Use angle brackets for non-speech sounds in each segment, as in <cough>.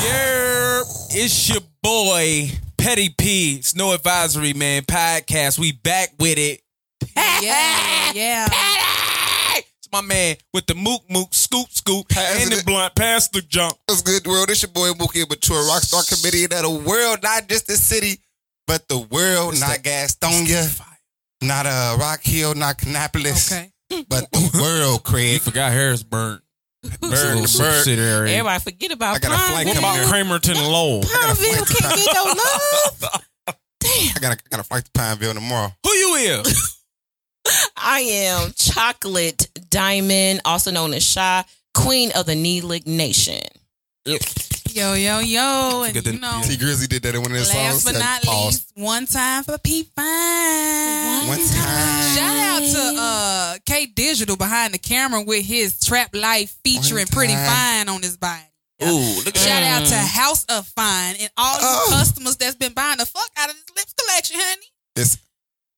Yeah, it's your boy Petty P. Snow Advisory Man podcast. We back with it. Yeah, yeah. <laughs> It's my man with the mook mook scoop scoop Pass and the it. blunt past the junk. What's good, world? It's your boy Mookie Mature Rockstar Comedian of the world, not just the city, but the world. It's not the- Gastonia, not uh, Rock Hill, not Kannapolis, Okay. But the <laughs> world, You Craig. forgot Harrisburg. Bird, bird. subsidiary. Everybody forget about I got a flight What coming about here. Cramerton Lowell? Pineville can't get no love. Damn, <laughs> I got I got to flight to Pineville tomorrow. Who you is? <laughs> I am Chocolate Diamond, also known as Shy, Queen of the Needlick Nation. Yo, yo, yo. And Forget the- you know, Tee Grizzley did that in one of his last songs. but not Pause. least, one time for P Fine. One time. Shout out to uh K Digital behind the camera with his Trap Life featuring Pretty. Fine on his body. Ooh, look at Shout that. out to House of Fine and all you Oh. customers that's been buying the fuck out of this lips collection, honey. It's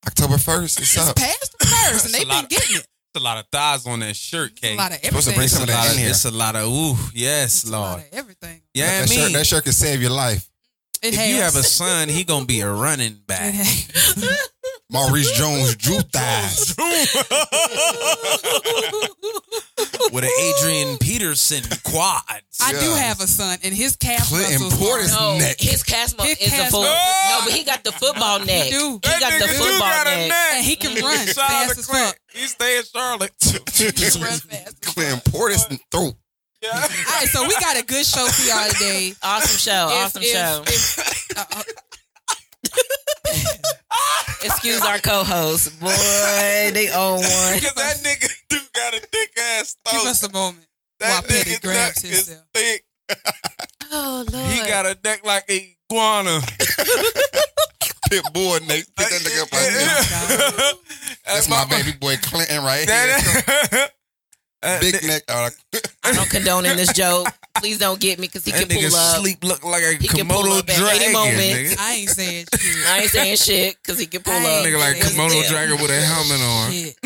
October 1st. It's It's up. past the first, and they've a lot been of- getting it. It's a lot of thighs on that shirt, K. A lot of Supposed to bring It's some a of that lot in of, here. it's a lot of ooh, yes, It's a lot Lord. of everything. Yeah, that, I mean, shirt, that shirt can save your life. It if has. you have a son, he gonna be a running <laughs> back. Maurice Jones, Drew thighs. <laughs> with an Adrian Peterson quads. I do have a son, and his calf Clinton muscles Portis are- No, neck. his cast mo- His is a cast full. mo- oh! No, but he got the football neck. He do. He got the football neck. And he can run Shout out fast to as Clint. fuck. He stay in Charlotte. He can run fast. Clinton Portis and throat. All right, so we got a good show for y'all today. Awesome show. If- awesome if- show. if- uh, <laughs> uh, Excuse our co-host. Boy, they own one. Because that nigga do got a thick ass give throat. us a moment while That Petty nigga grabs neck is himself. thick. <laughs> Oh Lord. He got a neck like a iguana. <laughs> Pit bull neck. Pick that nigga up like this. That's my baby boy Clinton right here. That, that, Big neck. Uh, <laughs> I don't condone in this joke. <laughs> Please don't get me because he that can nigga pull up. sleep look like a He can pull Komodo up at dragon. any moment. Nigga. I ain't saying <laughs> shit. I ain't saying shit because he can pull up. Nigga like Yes, Komodo damn. dragon with a helmet on. Shit.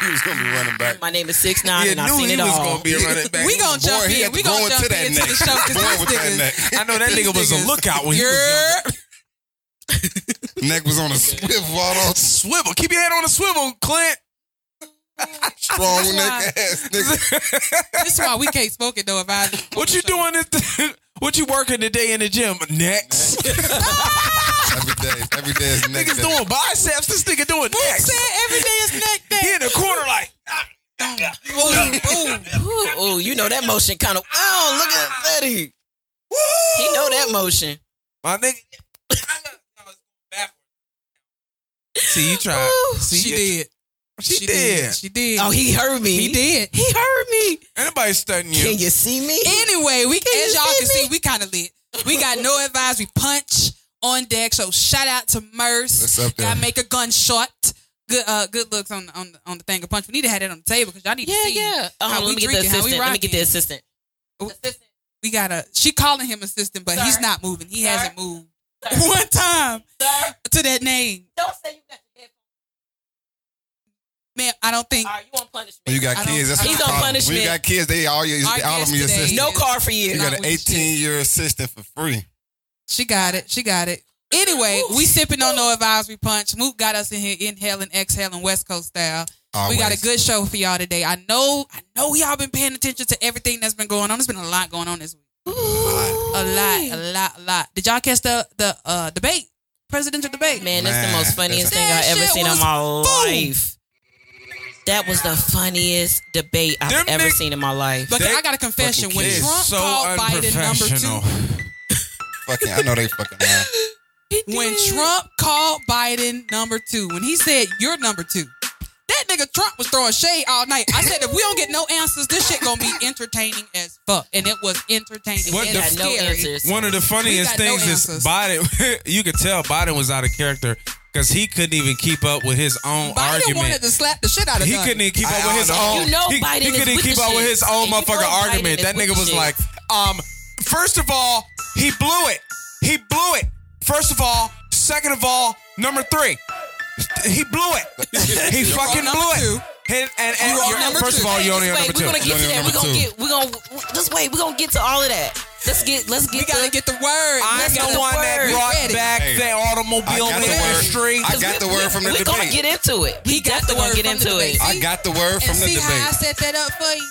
he was gonna be running back. My name is Six Nine, Yeah, and I've knew seen he it was all. gonna be a running back. We gonna Boy, jump he in. We to gonna into jump that into neck. the show because Born with that these neck. I know that nigga was a lookout when he was young. Neck was on a swivel, all Swivel. Keep your head on a swivel, Clint. Strong neck ass nigga. <laughs> This is why we can't smoke it though. If I What you doing? This, what you working today in the gym? Necks. Every day, every day is neck Niggas day. doing biceps. This nigga doing Who necks. said every day is neck day? He in the corner like. Ooh, ooh, you know that motion kind of. Oh, look at Betty. He know that motion. My nigga. See, you tried. Ooh, See, she you- did. She, did. She did. Oh, he heard me. He did. He heard me. Anybody studying you? Can you see me? Anyway, we Can as y'all see can see, we kind of lit. We got no <laughs> advice. We punch on deck. So shout out to Merce. It's up there. Gotta make a gunshot. Good, uh, good looks on the on the, on the thing of punch. We need to have that on the table because y'all need Yeah, to see yeah. Oh, how let me get the drinking, how we assistant. Let me get the rocking. assistant. We gotta. She calling him assistant, but he's not moving. He Sir. hasn't moved <laughs> one time Sir, to that name. don't say you got your head. Man, I don't think. All right, you want punishment? When you got kids, that's He's what you on call them. When punishment. you got kids, they all your Our all of guest them your today assistants. no car for you. You got an Not with shit. 18 year assistant for free. She got it. She got it. Anyway, we sipping on no advisory punch. Mook got us in here inhaling, exhaling West Coast style. Always. We got a good show for y'all today. I know, I know y'all been paying attention to everything that's been going on. There's been a lot going on this week. A lot, a lot, a lot. Did y'all catch the the uh, debate? Presidential debate. Man, that's the most funniest thing I've ever seen in my fool. life. That was the funniest debate I've Them ever nig- seen in my life. But That I got a confession. fucking When kid Trump so called Biden number unprofessional. two, <laughs> Fucking, I know they fucking lying. when Trump called Biden number two, when he said you're number two, that nigga Trump was throwing shade all night. I said if we don't get no answers, this shit gonna be entertaining as fuck, and it was entertaining What and the Got no scary. answers. One of the funniest We got no things is answers. Biden. <laughs> you could tell Biden was out of character because he couldn't even keep up with his own Biden argument. wanted to slap the shit out of He Gunn. couldn't even keep up with his don't know. own. You know he, Biden he is couldn't with keep the up with shits. his own And you know motherfucking argument. is That with nigga the was shits. like, um, first of all, he blew it. He blew it. First of all, second of all, number three. he blew it. <laughs> he fucking blew two. it. And, and, and You are you're- number first two. of all, you only on wait, number we're gonna get to that. We're gonna get. We're gonna just wait. We're gonna get to all of that. Let's get. Let's get. We gotta the, get the word. I'm Let's the get one that word. brought Ready. back Hey, the automobile I got the word. industry. I got the word from the debate. We're gonna get into it. We He got the definitely gonna word get from the into it. debate. I got the word and from the see how I set that up for you.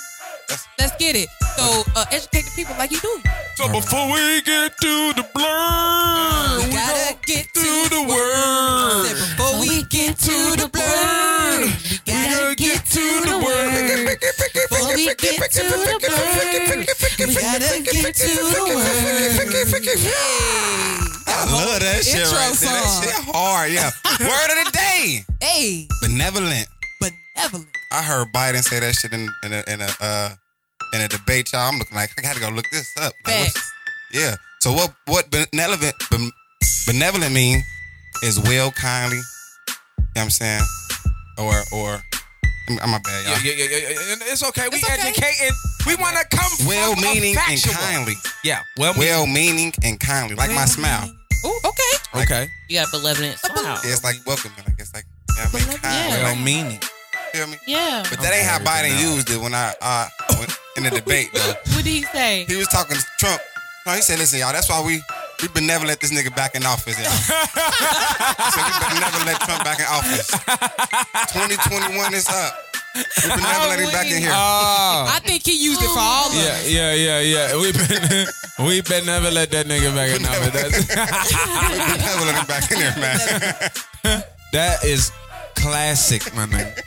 Let's get it. So uh, educate the people like you do. So before we get to the blur, We gotta get to the word. Said Before we get to the blur, we gotta get to the word. Before we get to the blur, we gotta get to the word. I love that shit Intro right there. That shit hard, yeah. Word of the day. Hey, Benevolent. Benevolent. I heard Biden say that shit in, in a in a uh in a debate, y'all. I'm looking like I gotta go look this up. Like, yeah. So what what benevolent benevolent mean is will kindly. You know what I'm saying? Or or I'm, I'm my bad, y'all. Yeah, yeah, yeah, yeah, yeah. It's okay. We It's okay. educating. We want to come Well from a meaning and kindly. Yeah. Well, Well meaning and kindly. Like my smile. Ooh, okay. okay. You got benevolent smile. Yeah, it's like welcoming. Like it's like you know I mean? Benevolent. Kind. Yeah. Well Like, meaning. Feel me? Yeah. But that ain't how Biden used it when I uh when, in the debate though. <laughs> What did he say? He was talking to Trump. No, he said, listen, y'all, that's why we we been never let this nigga back in office, y'all. <laughs> he said, we better never let Trump back in office. 2021 is up. We've been never let him back in here. Oh. I think he used it for all of Yeah, us. yeah, yeah, yeah. We've been we been <laughs> never let that nigga back in office. That's, we been never let him back in here, man. that is classic, my nigga.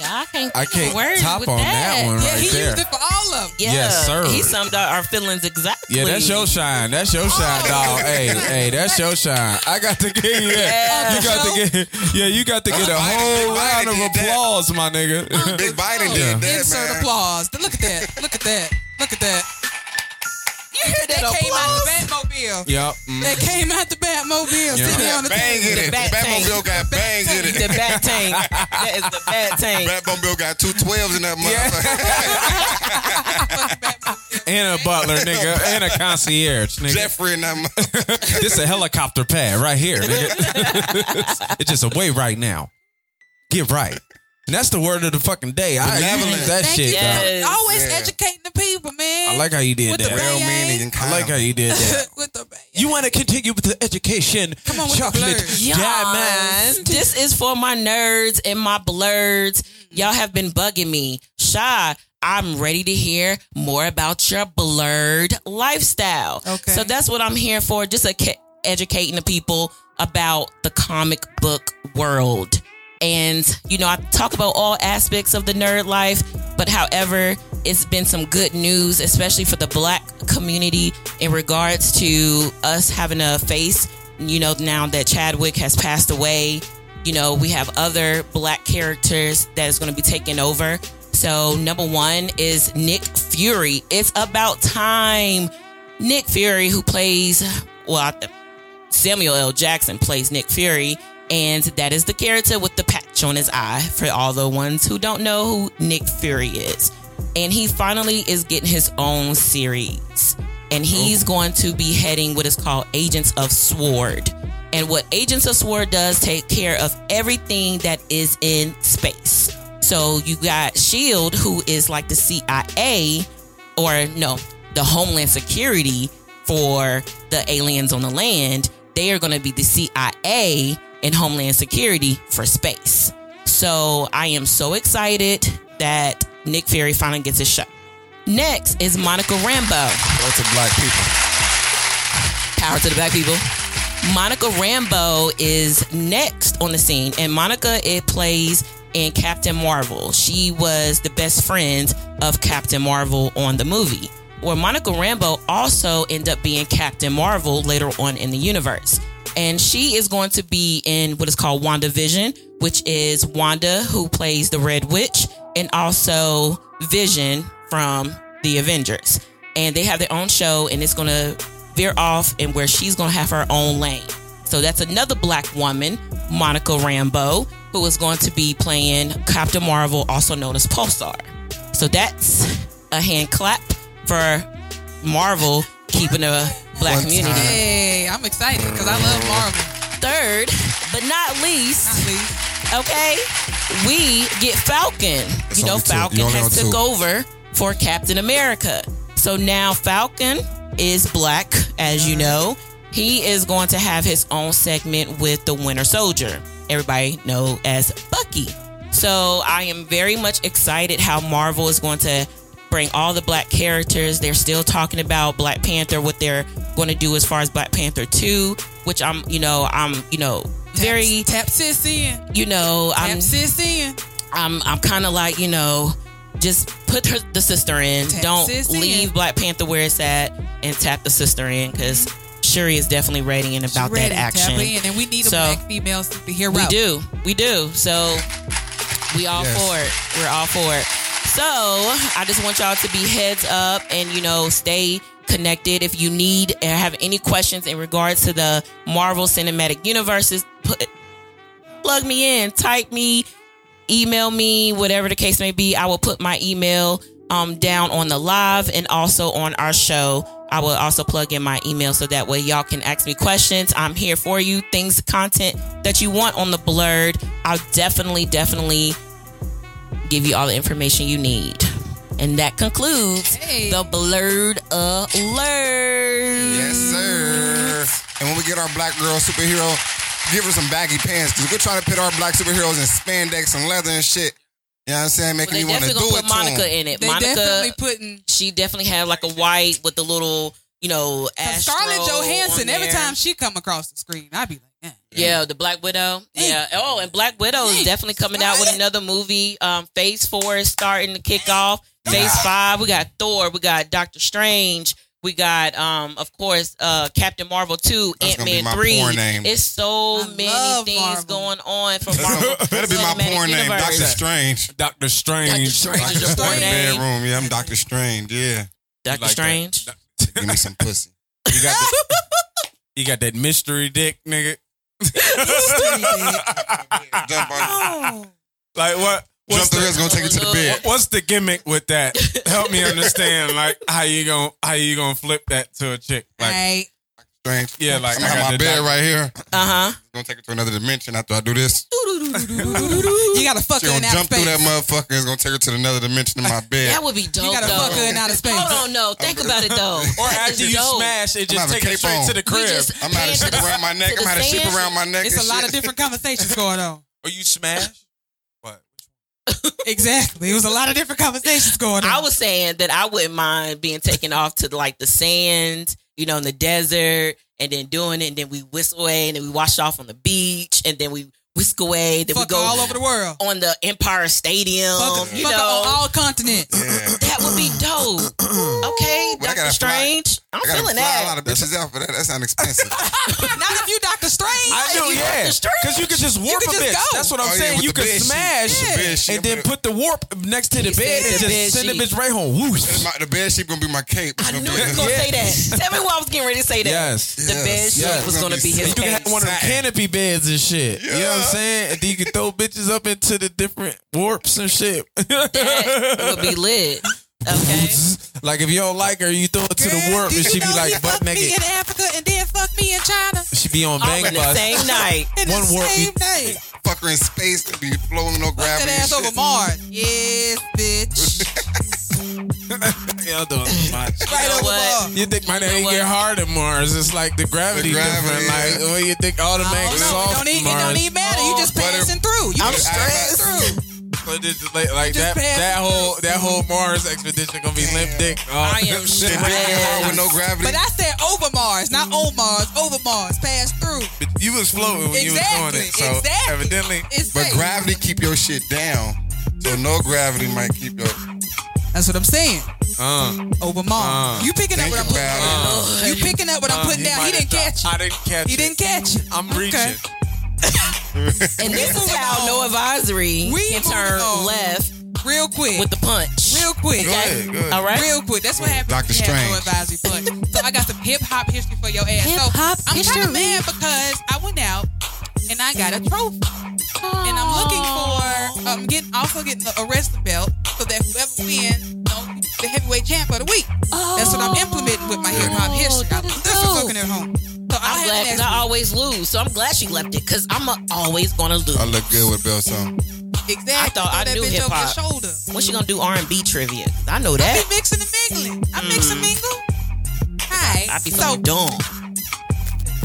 Yeah, I can't. I can't words top with on that one. Yeah, right he there. used it for all of them. Yeah, Yes, sir. He summed up our feelings exactly. Yeah, that's your shine. That's your shine, oh. dog. Hey, hey, that's your shine. I got to give you. Yeah. You got to get, yeah, you got to get a whole round of did that. applause, my nigga. Oh, Big Biden Yeah. did that, Insert man. applause. Look at that. Look at that. Look at that. You That that came out applause? the Batmobile. Yep. mm. That came out the Batmobile. Yeah. Sitting on the Bang hit The it. bat Batmobile got bang hit The it. bat tank. That is the bat tank. Batmobile got two 12s in that motherfucker. <laughs> And a butler, <laughs> nigga, and a concierge, nigga. Jeffrey in that motherfucker. <laughs> this a helicopter pad right here, nigga. it's just away right now. Get right. And that's the word of the fucking day. I you Benevolent. use that Thank shit. you. Yes. Always Yeah. educating the people, man. I like how you did With that. bang. Real meaning and I like how you did that. <laughs> with the bang. You want to continue with the education? Come on with the chocolate blurs. diamond. This is for my nerds and my blurs. Mm-hmm. Y'all have been bugging me. Shy, I'm ready to hear more about your blurred lifestyle. Okay. So that's what I'm here for, just a, educating the people about the comic book world. And, you know, I talk about all aspects of the nerd life, but however, it's been some good news, especially for the black community in regards to us having a face. You know, now that Chadwick has passed away, you know, we have other black characters that is going to be taking over. So, number one is Nick Fury. It's about time. Nick Fury, who plays, well, Samuel L. Jackson plays Nick Fury, and that is the character with the patch on his eye for all the ones who don't know who Nick Fury is. And he finally is getting his own series. And he's oh. going to be heading what is called Agents of Sword. And what Agents of Sword does take care of everything that is in space. So you got Shield, who is like the CIA, or no, the Homeland Security for the aliens on the land. They are going to be the CIA and Homeland Security for space. So I am so excited that Nick Fury finally gets his shot. Next is Monica Rambeau. Go to black people. Power to the black people. Monica Rambeau is next on the scene, and Monica it plays in Captain Marvel. She was the best friend of Captain Marvel on the movie. Where Monica Rambeau also ended up being Captain Marvel later on in the universe. And she is going to be in what is called WandaVision, which is Wanda, who plays the Red Witch, and also Vision from the Avengers. And they have their own show, and it's going to veer off and where she's going to have her own lane. So that's another black woman, Monica Rambeau, who is going to be playing Captain Marvel, also known as Pulsar. So that's a hand clap for Marvel keeping a black One community. Hey, I'm excited because I love Marvel. Third, but not least, Not least. Okay, we get Falcon. you know. Falcon You has took two. over for Captain America. So now Falcon is black, as you know. He is going to have his own segment with the Winter Soldier. Everybody know as Bucky. So I am very much excited how Marvel is going to bring all the black characters. They're still talking about Black Panther, what they're going to do as far as Black Panther 2, which I'm, you know, I'm, you know, very, tap sis in. you know, Tap I'm sis in. I'm I'm kind of like you know, just put her the sister in. Tap Don't sis in. leave Black Panther where it's at, and tap the sister in because Shuri is definitely ready and about Ready, that action. Tap in, and we need a black female superhero. We do, we do. So we all Yes. for it. We're all for it. So I just want y'all to be heads up and you know stay connected. If you need have any questions in regards to the Marvel Cinematic Universes, put plug me in, type me, email me, whatever the case may be. I will put my email um, down on the live and also on our show. I will also plug in my email so that way y'all can ask me questions. I'm here for you. Things, content that you want on the blurred. I'll definitely, definitely give you all the information you need. And that concludes Hey. the blurred alert. Yes, sir. And when we get our black girl superhero, give her some baggy pants because we're trying to put our black superheroes in spandex and leather and shit. You know what I'm saying? Making They me want to definitely do gonna it put to Monica 'em. in it. They Monica, definitely putting she definitely had like a white with the little, you know, Astro Scarlett on Johansson. Every time she come across the screen, I'd be like. Yeah, the Black Widow. Yeah. Oh, and Black Widow is definitely coming out with another movie. Um, Phase four is starting to kick off. Phase five, we got Thor, we got Doctor Strange, we got um, of course, uh, Captain Marvel two, That's Ant Man three. porn name. It's so I many love things Marvel. going on from <laughs> Marvel. That'll be my Cinematic porn name, Universe. Doctor Strange. Doctor Strange. Doctor Strange Doctor is your porn Strange name. bedroom. Yeah, I'm Doctor Strange. Yeah, Doctor Like Strange. that. give me some pussy. <laughs> You got that, you got that mystery dick, nigga. Jump, <laughs> Like what? jump What's through the, here, it's gonna take it to the bed. <laughs> what's the gimmick with that? Help me understand. Like how you gonna how you gonna flip that to a chick? Like Right. Strange. yeah, like I'm I gonna got have my bed doc- right here. Uh huh. Gonna take it to another dimension after I do this. <laughs> You gotta fuck She her in gonna outer jump through that motherfucker. It's gonna take her to another dimension in my bed. That would be dope. You gotta though. fuck her in outer space. Hold on, no. Think about it though. <laughs> Or That after you dope. smash, it just take it straight on. to the crib. just I'm out of have a paying ship around my neck. I'm out of have the a ship around my neck. It's a lot of different conversations going on. Or you smash? <laughs> Exactly. It was a lot of different conversations going on. I was saying that I wouldn't mind being taken off to like the sand, you know, in the desert, and then doing it, and then we whistle away, and then we wash off on the beach, and then we whisk away, then fuck we go all over the world. on the Empire Stadium. Fuck, you fuck her on all continents. Yeah. <clears throat> that would be dope. <clears throat> Okay, I Doctor gotta fly- Strange, I'm I gotta feeling fly a that. lot of bitches out for that. That sounds expensive. <laughs> Not if you Doctor Strange. I do, you yeah. Because you could just warp could a just bitch. go. That's what I'm Oh, saying. with you the could bed smash With the bed and then put the warp next to the bed and the bed just send the sheet. bitch right home. Whoosh. the bed sheet gonna be my cape. It's I gonna knew be- he was gonna say that. Tell me why I was getting ready to say that. Yes. The bed sheet was gonna gonna be be his You can have one of the canopy beds and shit. You know what I'm Yeah. Saying? And then you can throw bitches up into the different warps and shit. That would be lit. Okay. <laughs> like if you don't like her, you throw it to the warp and she be like he butt fucked me in Africa and then fuck me in China She be on All bang in the same night. <laughs> in One the warp, same you- day. Fuck her in space and be floating no Fuck gravity. that ass shit. over Mars. Yes, bitch. <laughs> <laughs> Y'all doing too much. <laughs> right know what? You think my You name get hard in Mars? It's like the gravity, The gravity, different. Like yeah. the way you think I automatic don't soft don't, even, it Mars. don't even matter. You just But it- passing through. You I'm just stressed. through. But just like, like just that, that whole that whole Mars expedition gonna be limp dick. Oh. I am oh. shit. dick with no gravity. But I said over Mars, not on Mars. Over Mars, pass through. But you was floating when you was doing Exactly. it, so exactly. evidently. It's But safe. gravity keep your shit down. So no gravity might keep your. That's what I'm saying. Uh, Over mom. Uh, you picking up what I'm putting about down. You picking up what I'm uh, putting down. He didn't have catch thought- it. I didn't catch He it. didn't catch it. I'm Okay. reaching. <laughs> And this is how no advisory We can turn on. left Real quick. with the punch. Real quick. Go ahead, go ahead. All right. Real quick. That's what happened. Dr. when you have no Strange. advisory punch. So I got some hip hop history for your ass. Hip-hop so I'm kind history. of mad because I went out and I got a trophy. And I'm looking for I'm getting also getting a wrestling belt so that whoever wins, know, the heavyweight champ of the week. That's what I'm implementing with my hip hop history. Oh, I'm is listen cooking at home. So I I'm had glad because I always lose. So I'm glad she left it because I'm uh, always gonna lose. I look good with belts on. exactly. I thought I Throw that knew bitch over your hip-hop. shoulder. When she gonna do R and B trivia? I know that. I that. be mixing and mingling. I mix and mingle. Hi. I be so so dumb.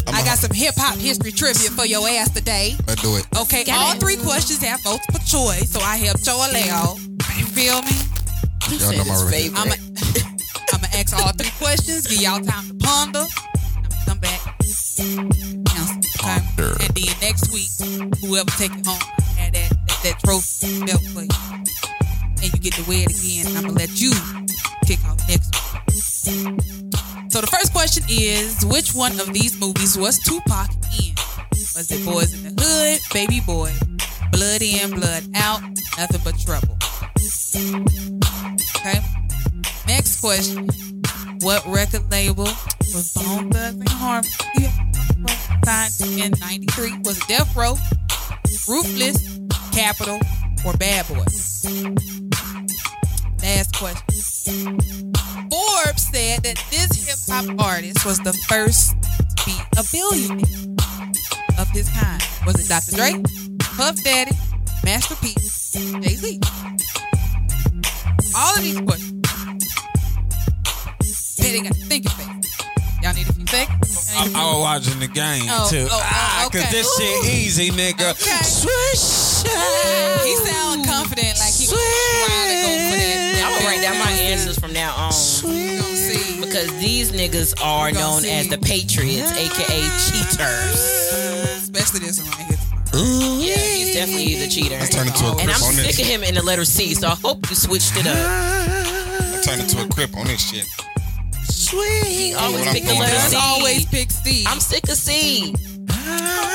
I got some hip hop history trivia for your ass today. Let's do it. Okay, Got all it. three questions have multiple choice, so I helped Joe Leo. You feel me? He Y'all know my favorite. I'm gonna ask all three questions, give y'all time to ponder. and Come back. Ponder. And then next week, whoever take it home, had that, that, that trophy belt for you. And you get to wear it again. And I'm gonna let you kick off next week. So the first question is which one of these movies was Tupac in? Was it Boys in the Hood, Baby Boy, Blood In, Blood Out, Nothing But Trouble? Okay. Next question. What record label was Bone Thugs and Harmony signed in 93? Was it Death Row, Ruthless, Capitol, or Bad Boy? Last question. Forbes said that this hip hop artist was the first to be a billionaire of his kind. Was it Dr. Dre, Puff Daddy, Master P, Jay Z? All of these questions. Got the thinking face. Y'all need a few seconds? Y'all I, need a few- I was watching the game Oh, too. oh, oh, ah, cause okay. this shit easy, nigga. Okay. Swish. He sound confident, like he was trying to go for that. I'm gonna write down my answers from now on We because these niggas are known see. as the Patriots, aka cheaters. Especially this one right here. Yeah, he's definitely the cheater. Let's turn into a And I'm on sick this. of him in the letter C, so I hope you switched it up. <laughs> Let's turn into a crip on this shit. He always What I'm pick the doing letter C. always pick Steve. I'm sick of C. I'm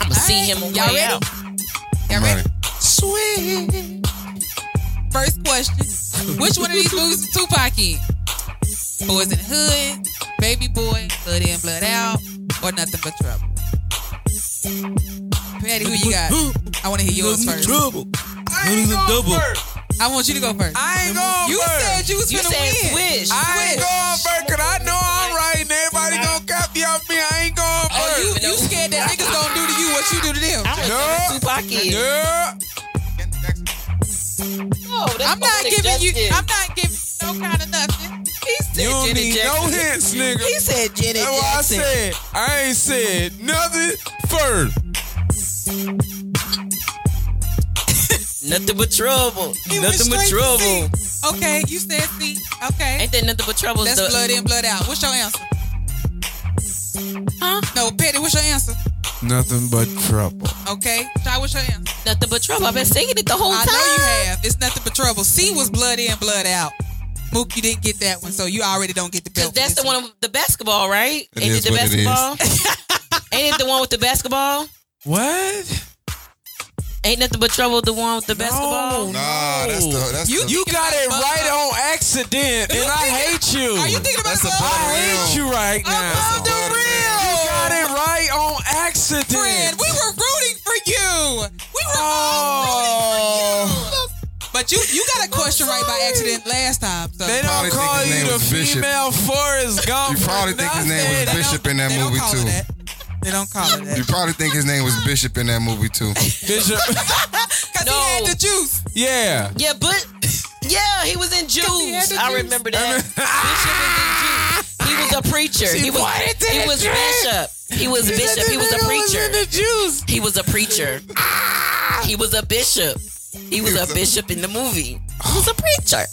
gonna see him on Y'all way ready? out. Y'all ready? Ready. First question. Which one of these movies is Tupac in? Boys in the Hood, Baby Boy, Blood In, Blood Out, or Nothing But Trouble? Patty, who you got? I want to hear yours first. Trouble. Double. I want you to go first. I ain't going You first. said you was You finna said win. swish. I ain't going first because I know I'm right and everybody gonna copy off me. I ain't going first. Oh, you, first. you scared that niggas gonna do to you what you do to them? I'm gonna No. no. Tupac in. Yeah. No, I'm not poetic giving you. I'm not giving you no kind of nothing. He said You don't Janet need Jackson. no hints, nigga. He said Jenny That's what I said. I ain't said nothing first. Nothing but trouble. He went nothing but trouble. C. Okay, you said C. Okay, Ain't that nothing but trouble? that's the, blood in, blood out. What's your answer? Huh? No, Petty. What's your answer? Nothing but trouble. Okay, Shy. What's your answer? Nothing but trouble. I've been singing it the whole I time. I know you have. It's nothing but trouble. C was blood in, blood out. Mook, you didn't get that one, so you already don't get the Cause belt. that's the this one with the basketball, right? It Ain't is it the what it is. basketball? <laughs> Ain't it the one with the basketball? What? Ain't nothing but trouble. The one with the basketball. Nah, that's the that's You- the, You got it right on accident, and I <laughs> hate you. Are you thinking about That's a above? I hate you right now. Above the Above the rim. You got it right on accident. Friend, we were rooting for you. We were Oh. all rooting for you. Oh. But you you got a question right by accident last time. So They don't think call his you name the was Bishop. female Forrest Gump. You probably for think his name was nothing. They Bishop in that they don't movie, call it too. that. They don't call it that. You probably think his name was Bishop in that movie too. Bishop. <laughs> Cause No. he had the juice. yeah. Yeah, but yeah, he was in <laughs> he Jews. I juice. remember that. Bishop was in Jews. He was a preacher. She he was. pointed to He the was drink. bishop. He was bishop. He was a preacher. the juice. He was a preacher. Ah! He was a bishop. He was a bishop in the movie. He was a preacher.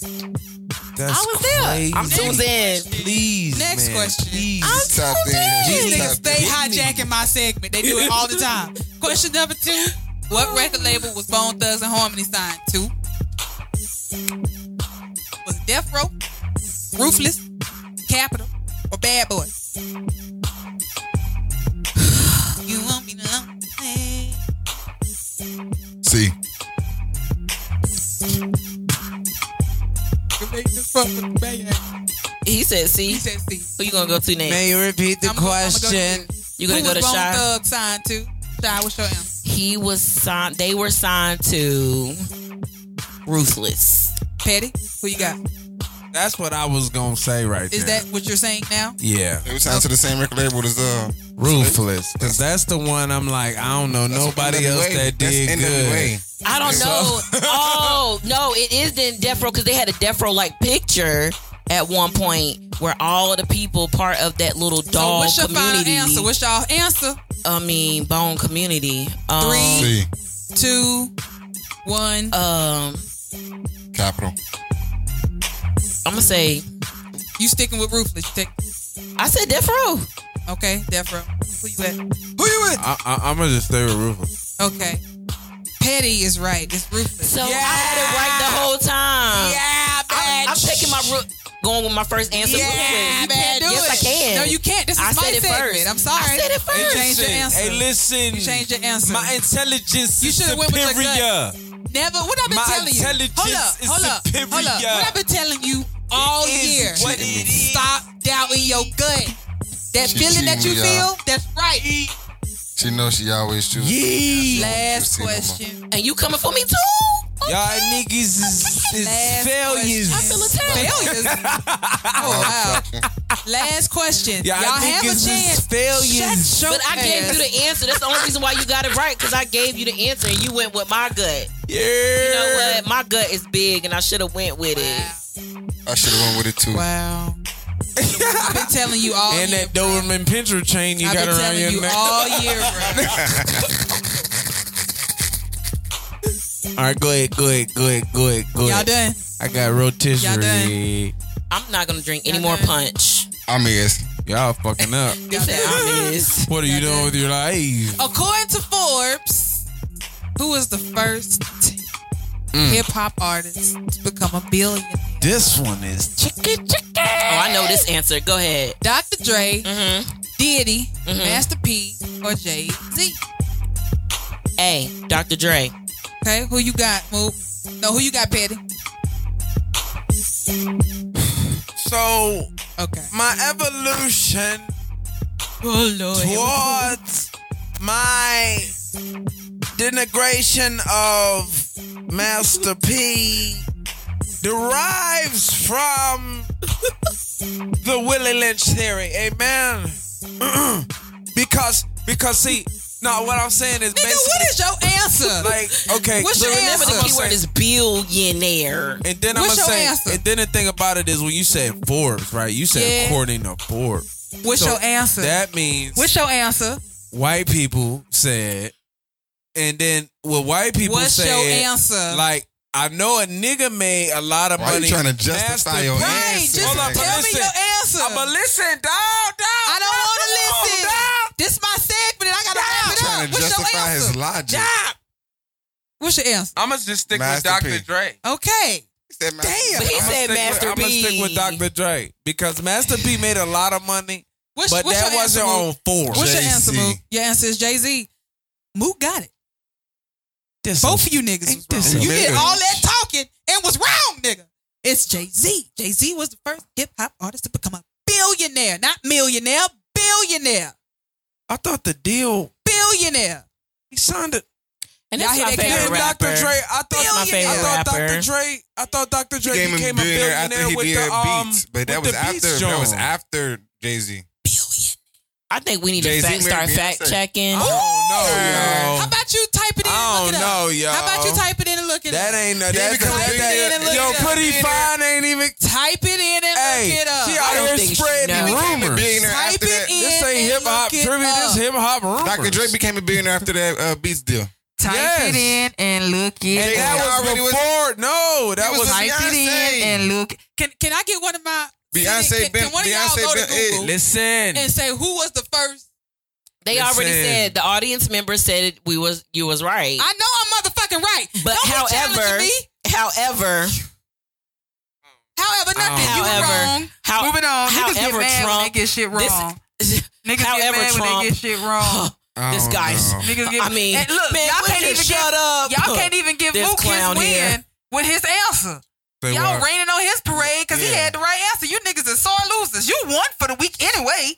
That's I was there. I'm crazy. Susan. Please, Next man, question. Please. Tap in. These niggas stay in. hijacking my segment. They do it all the time. <laughs> Question number two. What record label was Bone Thugs and Harmony signed to? Was it Death Row, Ruthless, Capitol, or Bad Boy? <sighs> You want me to love? See, You make fuck with the. He said, "See, He said C. who you gonna go to next? May you repeat the I'ma go- I'ma go question? You gonna Who go to was Bone Shy? Thug signed to? Shy, what's your answer? He was signed. They were signed to Ruthless. Petty, who you got? That's what I was gonna say right Is there. that what you're saying now? yeah, It was signed to the same record label as uh. Ruthless? Because that's the one I'm like, I don't know nobody NWA. else that That's did NWA. good. I don't know. <laughs> oh no, it is in Death Row because they had a Death Row like picture at one point where all of the people part of that little So dog what's your final community. answer? What's y'all answer? I mean, bone community. Um, Three. C. Two, one. Um, Capitol. I'm gonna say you sticking with ruthless? You take I said Death Row. Okay, Death Row. Who you at? Who you at? I, I, I'm gonna just stay with ruthless. Okay. Petty is right. It's ruthless. So yeah. I had it right the whole time. yeah, I'm, I'm taking my root, going with my first answer. Yeah, Ruthless. You man, can't do yes, it. I can. No, you can't. This is I my said it segment. first. I'm sorry. I said it first. You changed your answer. Hey, listen. You changed your answer. My intelligence You is should've went with your superior. Never. What I've been My telling you? Hold intelligence up. is Hold up. superior. Hold up. What I've been telling you all It is year. what it is. Stop doubting your gut. That She feeling that you cheating, y'all. feel, that's right. She knows she always chooses. Yeah. Last see no question. and you coming for me too? Y'all niggas is, is Last failures. question. I feel attacked. <laughs> Failures. oh wow. Last question. Y'all, Y'all have a niggas is chance. failures. Shut But I gave ass. you the answer. That's the only reason why you got it right because I gave you the answer and you went with my gut. Yeah. You know what? My gut is big and I should have went with it. I should have went with it too. Wow. I've been telling you all And year. that Doberman Pinscher chain you I've got been around telling your you neck. all year, bro. <laughs> All right, go ahead, go ahead, go ahead, go ahead, go Y'all done? I got rotisserie. I'm not gonna drink any Y'all more done? punch. I'm is. Y'all fucking up. <laughs> He said I'm is. What are you Y'all doing done? with your life? According to Forbes, who was the first Mm. hip hop artist to become a billionaire? This one is chicken chicken. Oh, I know this answer. Go ahead. Dr. Dre, Mm-hmm. Diddy, Master P, or Jay Z? A. Dr. Dre. Okay, who you got, Mook? No, who you got, Petty? So Okay. my evolution Oh Lord. towards my denigration of Master P derives from the Willie Lynch theory. Amen. <clears throat> because because see, no, what I'm saying is Nigga, basically what is your answer? like okay. What's so your Remember answer? the keyword is billionaire. And then I'm gonna say, answer? and then the thing about it is when you said Forbes, right? You said Yeah. according to Forbes. What's So your answer? That means What's your answer? white people said, and then what white people What's said, your answer? like I know a nigga made a lot of Why you money. trying to justify your P- Right, answer? just Hold on, but tell me your answer. Uh, but listen, dog, dog. I don't want to listen. dog. This my segment. and I gotta wrap it up. Trying up. to What's your justify his logic. Dog. What's your answer? I'm gonna just stick Master with P. Dr. Dre. Okay. He said, man, Damn. But he I'ma said Master with, I'm B. gonna stick with Dr. Dre because Master P made a lot of money, What's, but what's that wasn't on Mook? Forbes. What's your Jay-Z. answer, Mook? Your answer is Jay Z. Mook got it. This Both is- of you niggas Ain't was this wrong. You did all that talking and was wrong, nigga. It's Jay Z. Jay Z was the first hip hop artist to become a billionaire, not millionaire, billionaire, I thought the deal billionaire. he signed it. And Y'all that's my that favorite rapper. Dr. Dre. I thought That's my favorite I thought rapper. Dr. Dre. I thought Dr. Dre became a became a billionaire billionaire after he with did the um, Beats, but that with was the Beats after. That was after Jay Z. I think we need Jay-Z to fact, start Beyonce. fact checking. Oh don't yo. How about you type it in I and look don't it up? know, yo. How about you type it in and look it That up? ain't no. He That, become that, a that, billionaire and yo, it up. pretty fine ain't even. Type it in and Hey, look it up. she I out don't here think she spreading know. Became a rumors. billionaire Type after it that. in. This ain't hip hop look trivia. This up. hip hop rumors. Dr. Dre became a billionaire after that uh, Beats deal. Type Yes. it in and look it And Jay-Z that was already was- before. no, that was was. a Type it in and look. Can Can I get one of my Beyonce Can, been- can one of y'all Beyonce go to been- hey, Listen, and say who was the first? They already said the audience member said we was you was right. I know I'm motherfucking right. but Don't however, me. however, However, nothing. You were However, wrong. how- Moving on. Niggas get however, mad when they Trump- get shit wrong. this, <laughs> Niggas however, get mad when they get shit wrong. <sighs> this guy's. know. Niggas get. I mean, and look, man, y'all can't even shut give, up. Y'all can't even give This Mook his win here. with his answer. Say Y'all what? raining on his parade because he had the right answer. You niggas are sore losers. You won for the week anyway.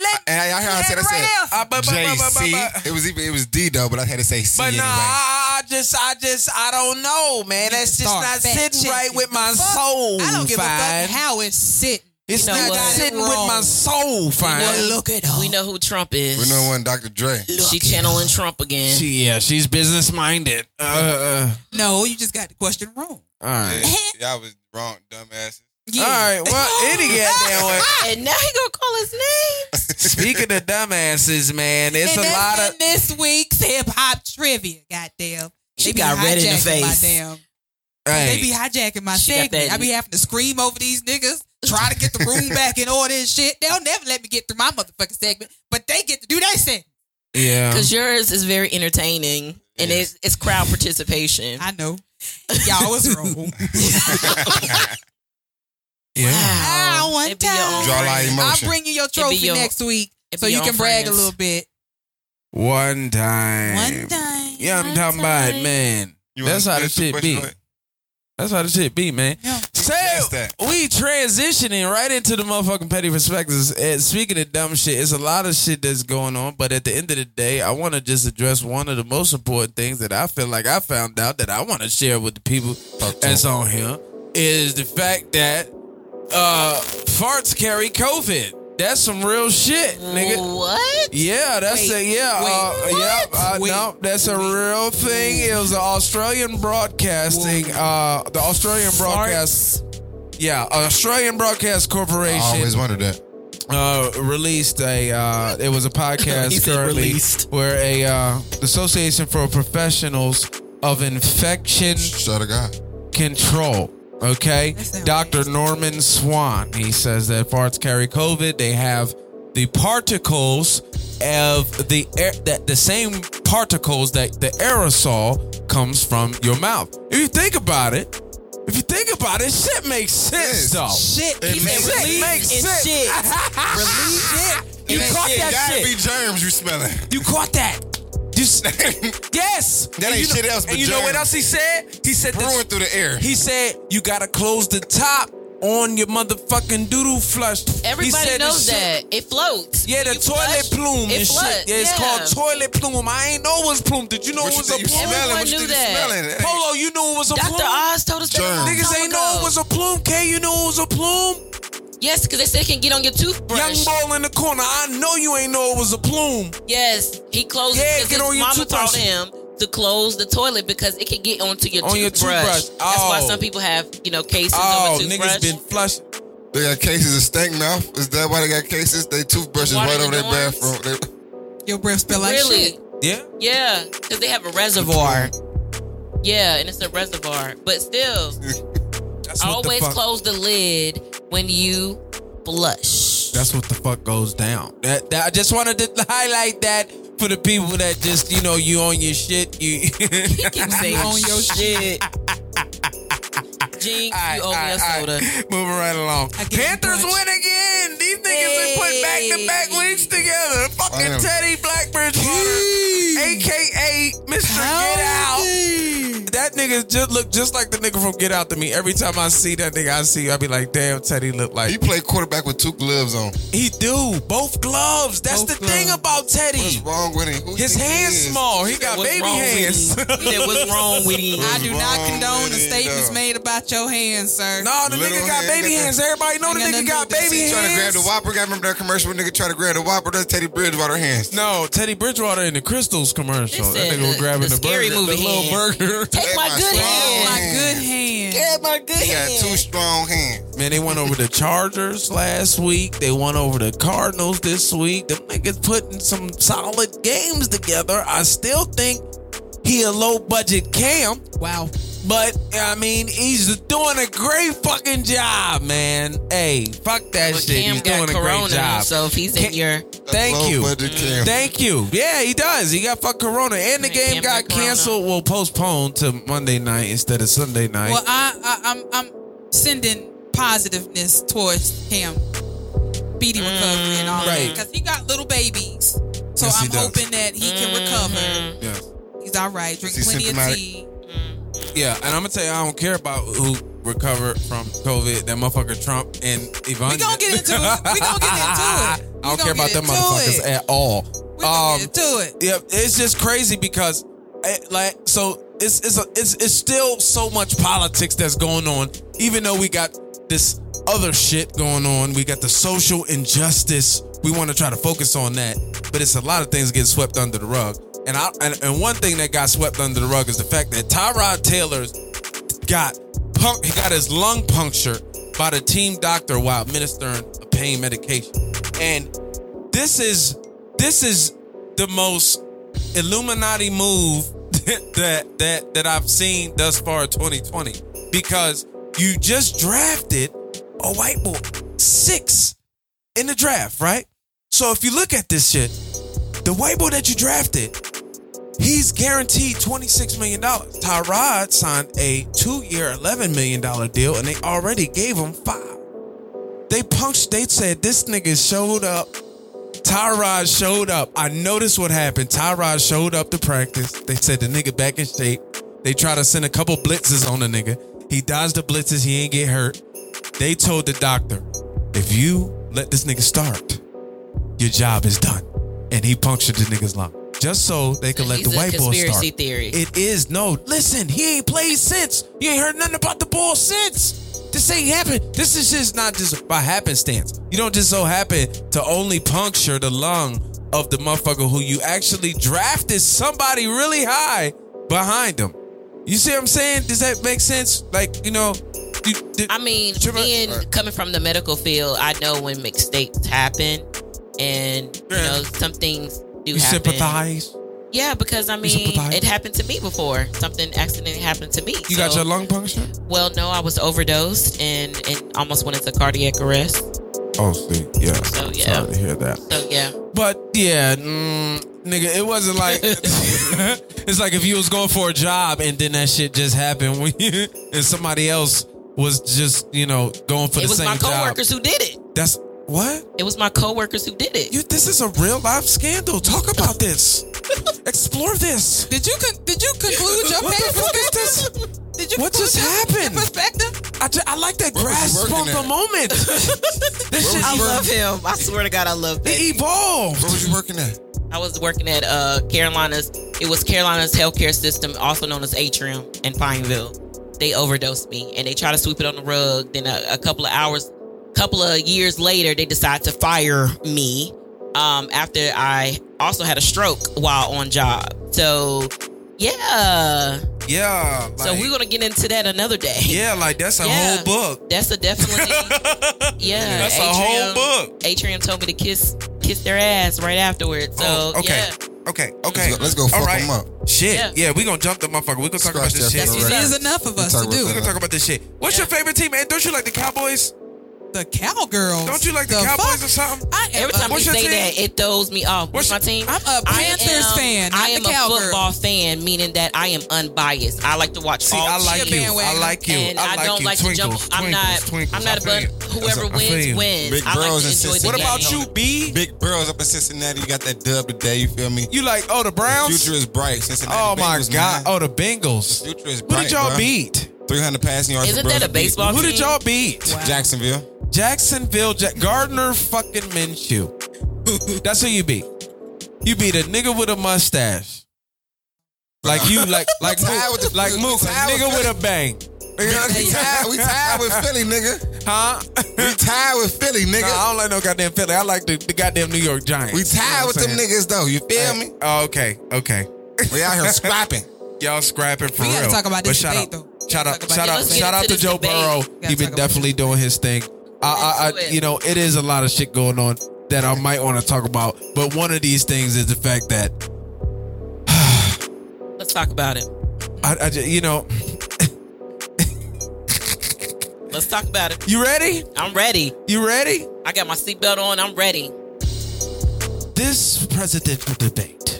let And I, I heard I said I Right said here. Uh, but, JC. but- It was even it was D though, but I had to say C But anyway. nah, I, I just, I just, I don't know, man. That's just Start not fact sitting right with my Fuck, soul. I don't give fine. a fuck how it's sitting. It's You know not what? sitting with my soul, fine. Well, look at her. We know who Trump is. we know one Dr. Dre. She channeling Trump again. She, yeah, she's business minded. Uh, uh, No, you just got the question wrong. all right. <laughs> Y'all was wrong, dumbasses. Yeah. All right. Well, <laughs> any goddamn way. and now he gonna call his name. <laughs> Speaking of dumbasses, man, it's and a lot of. this week's hip hop trivia. Goddamn. She They got red in the hijacking my face. damn- Hey, They be hijacking my She got segment. that- I be having to scream over these niggas, try to get the room <laughs> back in order and shit. They'll never let me get through my motherfucking segment, but they get to do their segment. yeah. Because yours is very entertaining and it's, it's crowd participation. I know. Y'all was <laughs> wrong. <laughs> Yeah. Ah, one It'd be time. Draw a lot of brand. I'll bring you your trophy your- next week so you can own brag a little bit. One time. One time. Yeah, I'm One talking about, time. man. You That's how the shit be. like- That's how the shit be, man. Yeah. So that. we transitioning right into the motherfucking petty perspectives. And speaking of dumb shit, it's a lot of shit that's going on. But at the end of the day, I want to just address one of the most important things that I feel like I found out that I want to share with the people Talk to on here is the fact that uh farts carry COVID. That's some real shit, nigga. What? Yeah, that's Wait, a yeah. wait, uh, yeah, uh, Wait, no, that's a real thing. It was an Australian broadcasting. Uh, the Australian broadcast. Yeah, Australian Broadcast I Corporation always wondered that. uh, released a. Uh, it was a <laughs> podcast currently released. where a uh, Association for Professionals of Infection Shut a God. control. Okay, Dr. nasty. Norman Swan. He says that farts carry COVID. They have the particles of the air, that the same particles that the aerosol comes from your mouth. If you think about it, if you think about it, shit makes sense Yes. though. Shit. It makes said sense. release Makes and sense. shit. <laughs> release shit. You And caught shit. that Gotta shit. be germs you smelling. You caught that. Just <laughs> yes. That And ain't you know, shit else but And you know what else he said? He said Brewing that through the air. he said you gotta close the top on your motherfucking doodle flush. He Everybody said the knows shit- that. It floats. Yeah, the You toilet flush, plume and floats. shit. Yeah, it's yeah. called toilet plume. I ain't know it was plume. Did you know What it was a plume? smelling? Everyone What knew that. smelling? That ain't- Polo, you knew it was a Dr. plume. Oz told us that a Germs. long Niggas ain't know it was a plume. K, you knew it was a plume. Yes, because they said it can get on your toothbrush. Young ball in the corner. I know you ain't know it was a plume. Yes, he closed Yeah, it because get his on your mama taught toothbrush. him to close the toilet because it can get onto your On your toothbrush. toothbrush. That's why Oh. some people have, you know, cases Oh, of a toothbrush. niggas been flushed. They got cases of stank mouth. Is that why they got cases? They toothbrushes Water right in over their dorms? bathroom. They, Your breath smell like really? shit. Yeah. Yeah, because they have a reservoir. Yeah, and it's a reservoir. But still, <laughs> That's what always the fuck. close the lid when you blush. That's what the fuck goes down. That, that I just wanted to highlight that for the people that just you know you on your shit. You keep <laughs> saying on your shit. Jinx, you owe me a soda. Moving right along. I Panthers win again. These niggas been put back to back weeks together. Fucking Damn. Teddy Blackbridge, aka Mr. Get Out. That nigga just look just like the nigga from Get Out to me. Every time I see that nigga, I see I be like, damn, Teddy look like he played quarterback with two gloves on. he do both gloves. That's Both the thing gloves. about What's Teddy. wrong with him? Who His hands is? small. He got What's baby hands. He said, what's wrong with him? <laughs> I do not condone the statements though? made about your hands, sir. No, the Little nigga got hand, baby got hands. Everybody know the Ain't got nigga nothing got to do with baby hands. He trying to grab the Whopper. Got remember that commercial when nigga try to grab the Whopper? That's Teddy Bridgewater hands. No, Teddy Bridgewater in the Crystals commercial. That Listen, nigga was the- grabbing the the, scary burger, movie the little hand. burger. Take Take my my good strong my hand. good hand. Get my good He got two hand. strong hands. Man, they went over the Chargers last week. They went over the Cardinals this week. Them niggas putting some solid games together. I still think he a low budget Cam, Wow. But I mean he's doing a great fucking job, man. Hey, fuck that But shit. Cam he's got doing a great job. so if he's Cam- in your Thank you. budget Cam. Thank you. Yeah, he does. He got fuck corona, and the Yeah, game Cam got got corona. canceled. Well, postponed to Monday night instead of Sunday night. Well, I, I, I'm, I'm sending positiveness towards him, speedy recovery and all Mm, that, because he got little babies. So Yes, I'm hoping that he can recover. yes. He's all right. Drink plenty of symptomatic? tea. Yeah, and I'm gonna tell you, I don't care about who recovered from COVID. That motherfucker Trump and Ivanka. We gonna get into it. We gonna get into it. <laughs> I don't care about them motherfuckers it. at all. We're gonna Um, get to it. yeah, it's just crazy because, eh, like, so it's it's a, it's it's still so much politics that's going on. Even though we got this other shit going on, we got the social injustice. We want to try to focus on that, but it's a lot of things getting swept under the rug. And I and, and one thing that got swept under the rug is the fact that Tyrod Taylor's got punk, he got his lung punctured by the team doctor while administering a pain medication. And this is this is the most Illuminati move <laughs> that that that I've seen thus far in 2020 because you just drafted a white boy six in the draft, right? So if you look at this shit, the white boy that you drafted, he's guaranteed $26 million. Tyrod signed a two-year, $11 million deal, and they already gave him five. They punched, they said this nigga showed up. Tyrod showed up. I noticed what happened. Tyrod showed up to practice. They said the nigga back in shape. They tried to send a couple blitzes on the nigga. He dodged the blitzes. He ain't get hurt. They told the doctor, if you let this nigga start, your job is done. And he punctured the nigga's lung. Just so they could let He's the white boy conspiracy start. theory. It is no. Listen, he ain't played since. You ain't heard nothing about the ball since. This ain't happened. This is just not just by happenstance. You don't just so happen to only puncture the lung of the motherfucker who you actually drafted somebody really high behind him. You see what I'm saying? Does that make sense? Like, you know, you, did- I mean, being coming from the medical field, I know when mistakes happen, and you know some things do you happen. sympathize. Yeah, because I mean, it happened to me before. Something accidentally happened to me. You got your lung punctured? Well, no, I was overdosed and and almost went into cardiac arrest. Oh, see, yeah. So, yeah. Sorry to hear that. So yeah, But yeah, mm, nigga, it wasn't like <laughs> <laughs> it's like if you was going for a job and then that shit just happened when you, <laughs> and somebody else was just you know going for it the same job. It was my job. coworkers who did it. That's what It was my coworkers who did it. you. This is a real life scandal. Talk about this. Explore this. Did you con- did you conclude your What the page fuck is this? Did you What just your- happened? Perspective? I, ju- I like that Where grasp working of the moment. <laughs> this shit I love him. I swear to God, I love that. it evolved. Where was you working at? I was working at uh Carolina's. It was Carolina's healthcare system, also known as Atrium in Pineville. They overdosed me, and they tried to sweep it on the rug. Then a, a couple of hours, couple of years later, they decide to fire me. Um, after I also had a stroke while on job. So, yeah. Yeah. so we're gonna get into that another day. Yeah, like that's a Yeah. whole book. That's a definitely. <laughs> Yeah, That's a whole book. Atrium told me to kiss kiss their ass right afterwards. So Oh, okay. yeah. Okay. Okay. Let's go- let's go fuck All right. 'em up. Shit. Yeah. Yeah. we gonna jump the motherfucker. We gonna talk about this that shit. for the There's enough of us to do. We gonna talk about this shit. What's your favorite team, man? Don't you like the Cowboys? The cowgirls. Don't you like the, fuck? Cowboys or something? I am Every time a, we say team? that, it throws me off. What's, What's my your- team? I'm a I Panthers am- fan, not I am the a Cowgirls. football fan, meaning that I am unbiased. I like to watch See, all I like you. bandwagon. I like you. And I, I, don't you. like Twinkles, to jump. I'm not. Twinkles. I'm not I feel above whoever I wins wins. Big I like to and enjoy Cincinnati. the What about you, B? Big Burrow's up in Cincinnati. You got that dub today. You feel me? You like oh the Browns? Future is bright. Cincinnati. oh my god! Oh the Bengals. Future is bright. Who did y'all beat? 300 passing yards. Isn't for that a baseball Who did y'all beat? Jacksonville. Jacksonville, Ja- Gardner fucking Minshew. <laughs> That's who you beat. You beat a nigga with a mustache. Like you, <laughs> like like Mook, with the- like Mook, a tied with nigga with a bang. <laughs> we tied. We tied with Philly, nigga. Huh? We tied with Philly, nigga. Nah, I don't like no goddamn Philly. I like the, the goddamn New York Giants. we You know tied with I'm them niggas though. You feel me? Oh, okay, okay. We out here scrapping. Y'all scrapping for We real. We gotta talk about this shout debate, out, though. Shout out, shout out, shout out to Joe debate. Burrow. He been definitely doing his thing. I, I, I, you know, it is a lot of shit going on that I might want to talk about. But one of these things is the fact that <sighs> Let's talk about it. I, I just, you know, Let's talk about it. you ready? I'm ready. You ready? I got my seatbelt on. I'm ready. This presidential debate,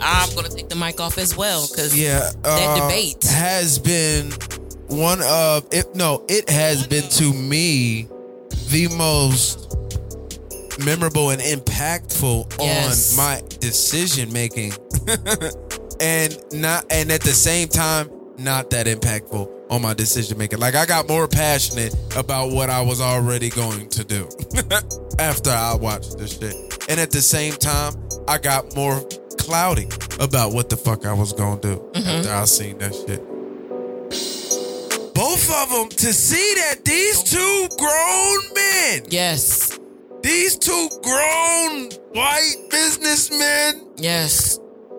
I'm gonna take the mic off as well because yeah, that uh, debate. has been one of if No, it has been to me the most memorable and impactful Yes. on my decision making, <laughs> and not and at the same time not that impactful. on my decision making. Like I got more passionate about what I was already going to do <laughs> after I watched this shit. And at the same time, I got more cloudy about what the fuck I was gonna do mm-hmm. after I seen that shit. Both of them to see that these two grown men, Yes. these two grown white businessmen, Yes.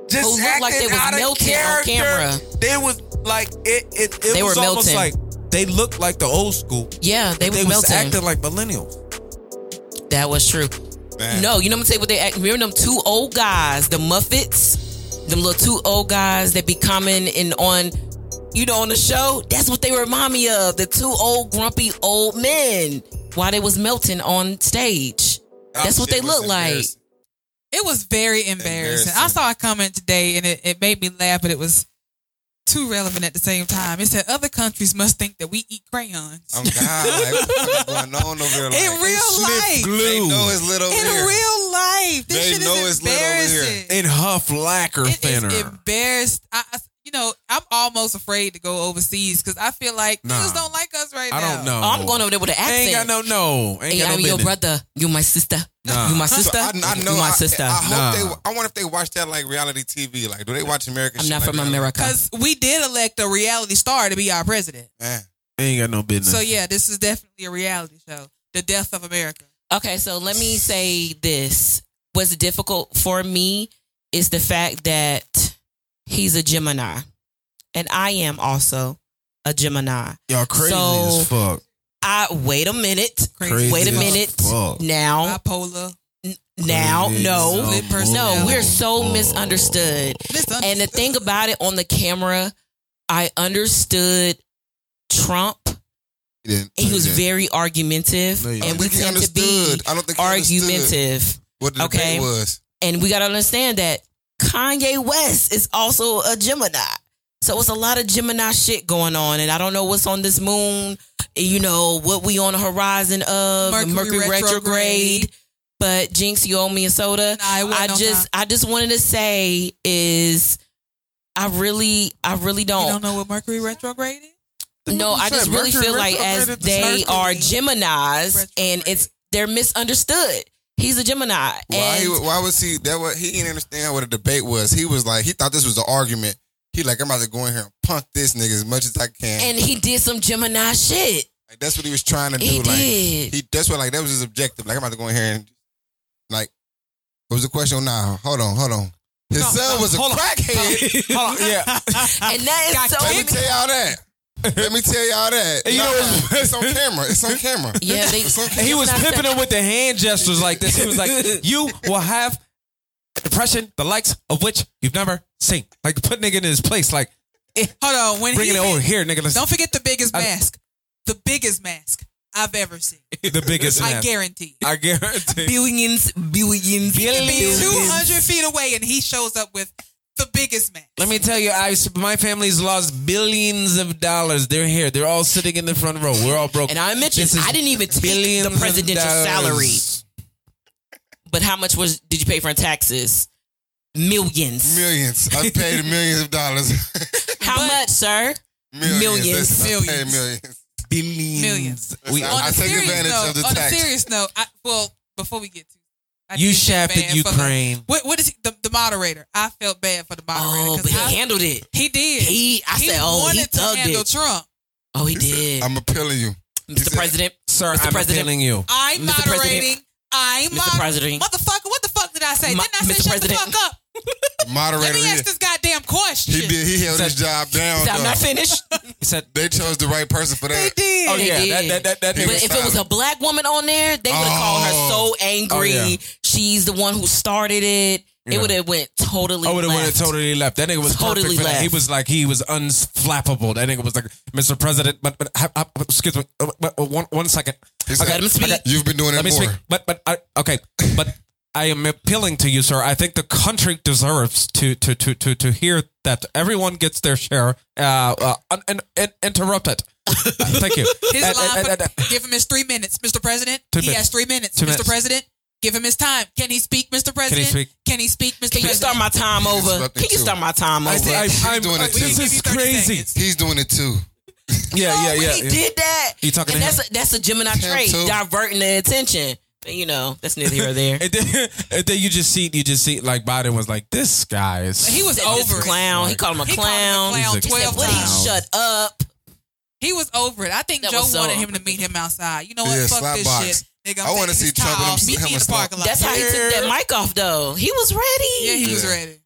just Who looked like they was out melting on camera. They was like it. It, it They was were almost melting. like they looked like the old school. Yeah, they, They was was melting. acting like millennials. That was true. Man. No, you know what I'm saying? What they act, remember them two old guys, the Muppets, them little two old guys that be coming and on, you know, on the show. That's what they remind me of. The two old grumpy old men while they was melting on stage. That's what they look like. It was very embarrassing. I saw a comment today and it, it made me laugh, but it was too relevant at the same time. It said other countries must think that we eat crayons. Oh God, like, what the fuck going on over there? <laughs> Like, in real life. They know it's lit over In here. real life. This They shit know is it's lit over here. embarrassing. In Huff lacquer It is thinner. embarrassed. I, I- you know, I'm almost afraid to go overseas because I feel like Nah. niggas don't like us right I now. I don't know. Oh, I'm going over there with an accent. Ain't got no no. Ain't Hey, got no I'm your business. brother. You my sister. Nah. You my So sister. I, I know. You my sister. I, hope Nah. they. I wonder if they watch that like reality TV. Like, do they watch American? I'm not like from that? America. Because we did elect a reality star to be our president. Man, Ain't got no business. So yeah, this is definitely a reality show. The death of America. Okay, so let me say this. What's difficult for me is the fact that he's a Gemini. And I am also a Gemini. Y'all crazy So- as fuck. I wait a minute. Crazy Wait a minute. fuck. Now, Bipolar. now, Crazy no. as No, we're so fuck. misunderstood. Misunderstood. And the thing about it on the camera, I understood Trump. he didn't. He was didn't. very argumentative. No, and we I think tend to be. I don't think argumentative. what the Okay. was. And we got to understand that Kanye West is also a Gemini. So it's a lot of Gemini shit going on. And I don't know what's on this moon, you know, what we on the horizon of, Mercury retrograde. retrograde. But Jinx, you owe me a soda. Nah, it wasn't I no just I just wanted to say is I really I really don't, don't know what Mercury retrograde is? no, I just said really Mercury feel like as retrograde they Mercury are Geminis retrograde. and it's they're misunderstood. He's a Gemini. Why? and He, why was he? That what he didn't understand what a debate was. He was like, he thought this was an argument. He like, I'm about to go in here and punk this nigga as much as I can. and he did some Gemini shit. like, that's what he was trying to do. He like, did. he that's what like that was his objective. Like, I'm about to go in here and like, what was the question now? Hold on, hold on. His No, son no, was a hold on. crackhead. <laughs> Hold on, yeah. <laughs> and that is Got is so Let me tell y'all that. Let me tell y'all that. You know Nah, what's- it's on <laughs> camera. It's on camera. Yeah, they, It's on And he was Gemini pimping said- him with the hand gestures like this. He was like, "You will have a depression, the likes of which you've never seen." Like put nigga in his place, like eh, Hold on. When bringing he it over here, nigga. Let's, Don't forget the biggest I- mask. The biggest mask I've ever seen. <laughs> the biggest. I guarantee. I guarantee. billions, billions, He could be Billions. 200 feet away and he shows up with the biggest mask. Let me tell you, I my family's lost billions of dollars. They're here. They're all sitting in the front row. We're all broke. And I mentioned I didn't even take the presidential salary. Dollars. But how much was did you pay for in taxes? Millions. Millions. I <laughs> paid millions of dollars. How much, sir? millions. Millions. Listen, I paid Millions. millions. Billions. Millions. We, I- on I a take serious advantage note, of the on tax. a serious note, I, well, before we get to I you did shafted bad the- Ukraine. what, what is he, the, the moderator? I felt bad for the moderator. Oh, 'cause but he I- handled it. he did. He, I said, oh, he wanted to handle it. Trump. Oh, he did. I'm appealing you. Mr. said- President, Sir, Mr. I'm President. appealing you. I'm Mr. President. Moderating. I'm Mr. moder- President. Motherfucker, what the fuck did I say? Ma- Didn't I say Mr. shut President. the fuck up? <laughs> Moderator. Let Moderator. me ask this goddamn question. he did. He held his job down. I'm though. not finished. <laughs> He said, They chose the right person for that. They that. did. "Oh They yeah, did. that that, that He But was if it was a silent. black woman on there, they would have called her Oh. so angry. Oh, yeah. She's the one who started it. It would have went totally. I would have went totally left. That nigga was Totally perfect for that. left. He was like he was unflappable. That nigga was like, Mr. President, but but ha- ha- excuse me, uh, uh, one one second. He said, Let him speak. You've been doing it Let me more. speak. But but I, okay, but I am appealing to you, sir. I think the country deserves to to to to to hear that everyone gets their share. Uh, uh. <laughs> Thank you. His Uh, line uh, for, give him his three minutes, Mr. President. Two he minutes. has three minutes, Two Mr. minutes. President. Give him his time. Can he speak, Mr. President? speak? Can he speak, Mr. Can you President? start my time over? Can you start my time I, over? I, I'm, doing it too. this is crazy. seconds. He's doing it too. Yeah, know, yeah, yeah, He yeah. did that. You talking and to that's him? a, that's a Gemini Him trait, too. diverting the attention. But, you know, that's neither here or there. <laughs> And then, and then you just see, you just see, like Biden was like, "This guy is." He was over it. clown. He called him a He called him a clown. clown He's a He said, 12 "Please times. shut up." He was over it. I think That Joe so wanted him to meet him outside. You know what? Yeah, Fuck this box. shit. Nigga, I'm I wanna see Trump time and off. him- Meet him me in the parking lot. That's how he took that mic off, though. He was ready. Yeah, he was Yeah. ready.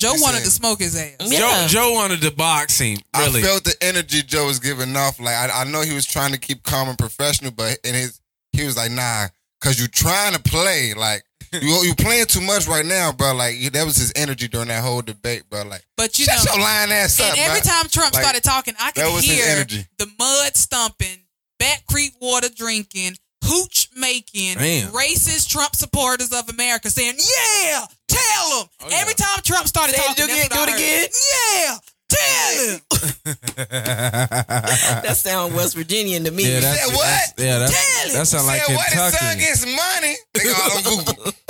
Joe He wanted said- to smoke his ass. Yeah. Joe, Joe wanted to box him. Really, I felt the energy Joe was giving off. Like I, I know he was trying to keep calm and professional, but in his he was like, nah, cause you trying to play. Like you <laughs> you playing too much right now, bro. Like that was his energy during that whole debate, bro. Like But you shut know, your lying ass up. and every bro. time Trump Like, started talking, I could that was his hear energy. the mud stumping, Back Creek water drinking, hooch making, Damn. racist Trump supporters of America saying, "Yeah, tell them." Oh, yeah. Every time Trump started Say it talking, again, that's what do I it heard. Yeah, tell him. <laughs> <laughs> That sound West Virginian to me. yeah, that's, said what? that's- yeah, Tell that's, him. that sound like Said what his son Kentucky. gets money. They all on Google. <laughs>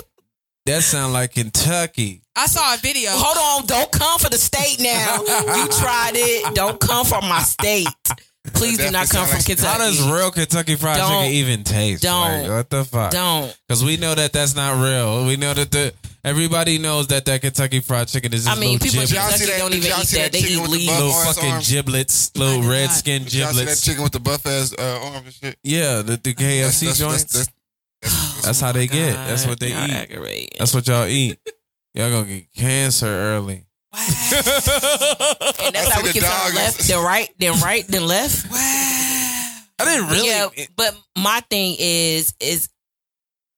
That sound like Kentucky. I saw a video. Hold on, don't come for the state now. you tried it. Don't come for my state. Please do not come from like- Kentucky. How does real Kentucky Fried Don't- Chicken even taste? don't- Like, what the fuck? Don't. Because we know that that's not real. We know that the everybody knows that that Kentucky Fried Chicken is just I mean, people in Y'all see Kentucky that- don't even eat that. that They eat the leaves. little fucking arms? giblets, little red not. skin Did y'all see that giblets. chicken with the buff ass uh, arms and shit? Yeah, the, the KFC That's- joints. that's- that's- <sighs> That's how they get. That's what they Y'all eat. aggravate. That's what y'all eat. Y'all gonna get cancer early. And that's I how see we the can dog left, then right, then right, then left. Wow. I didn't really. Yeah, but my thing is, is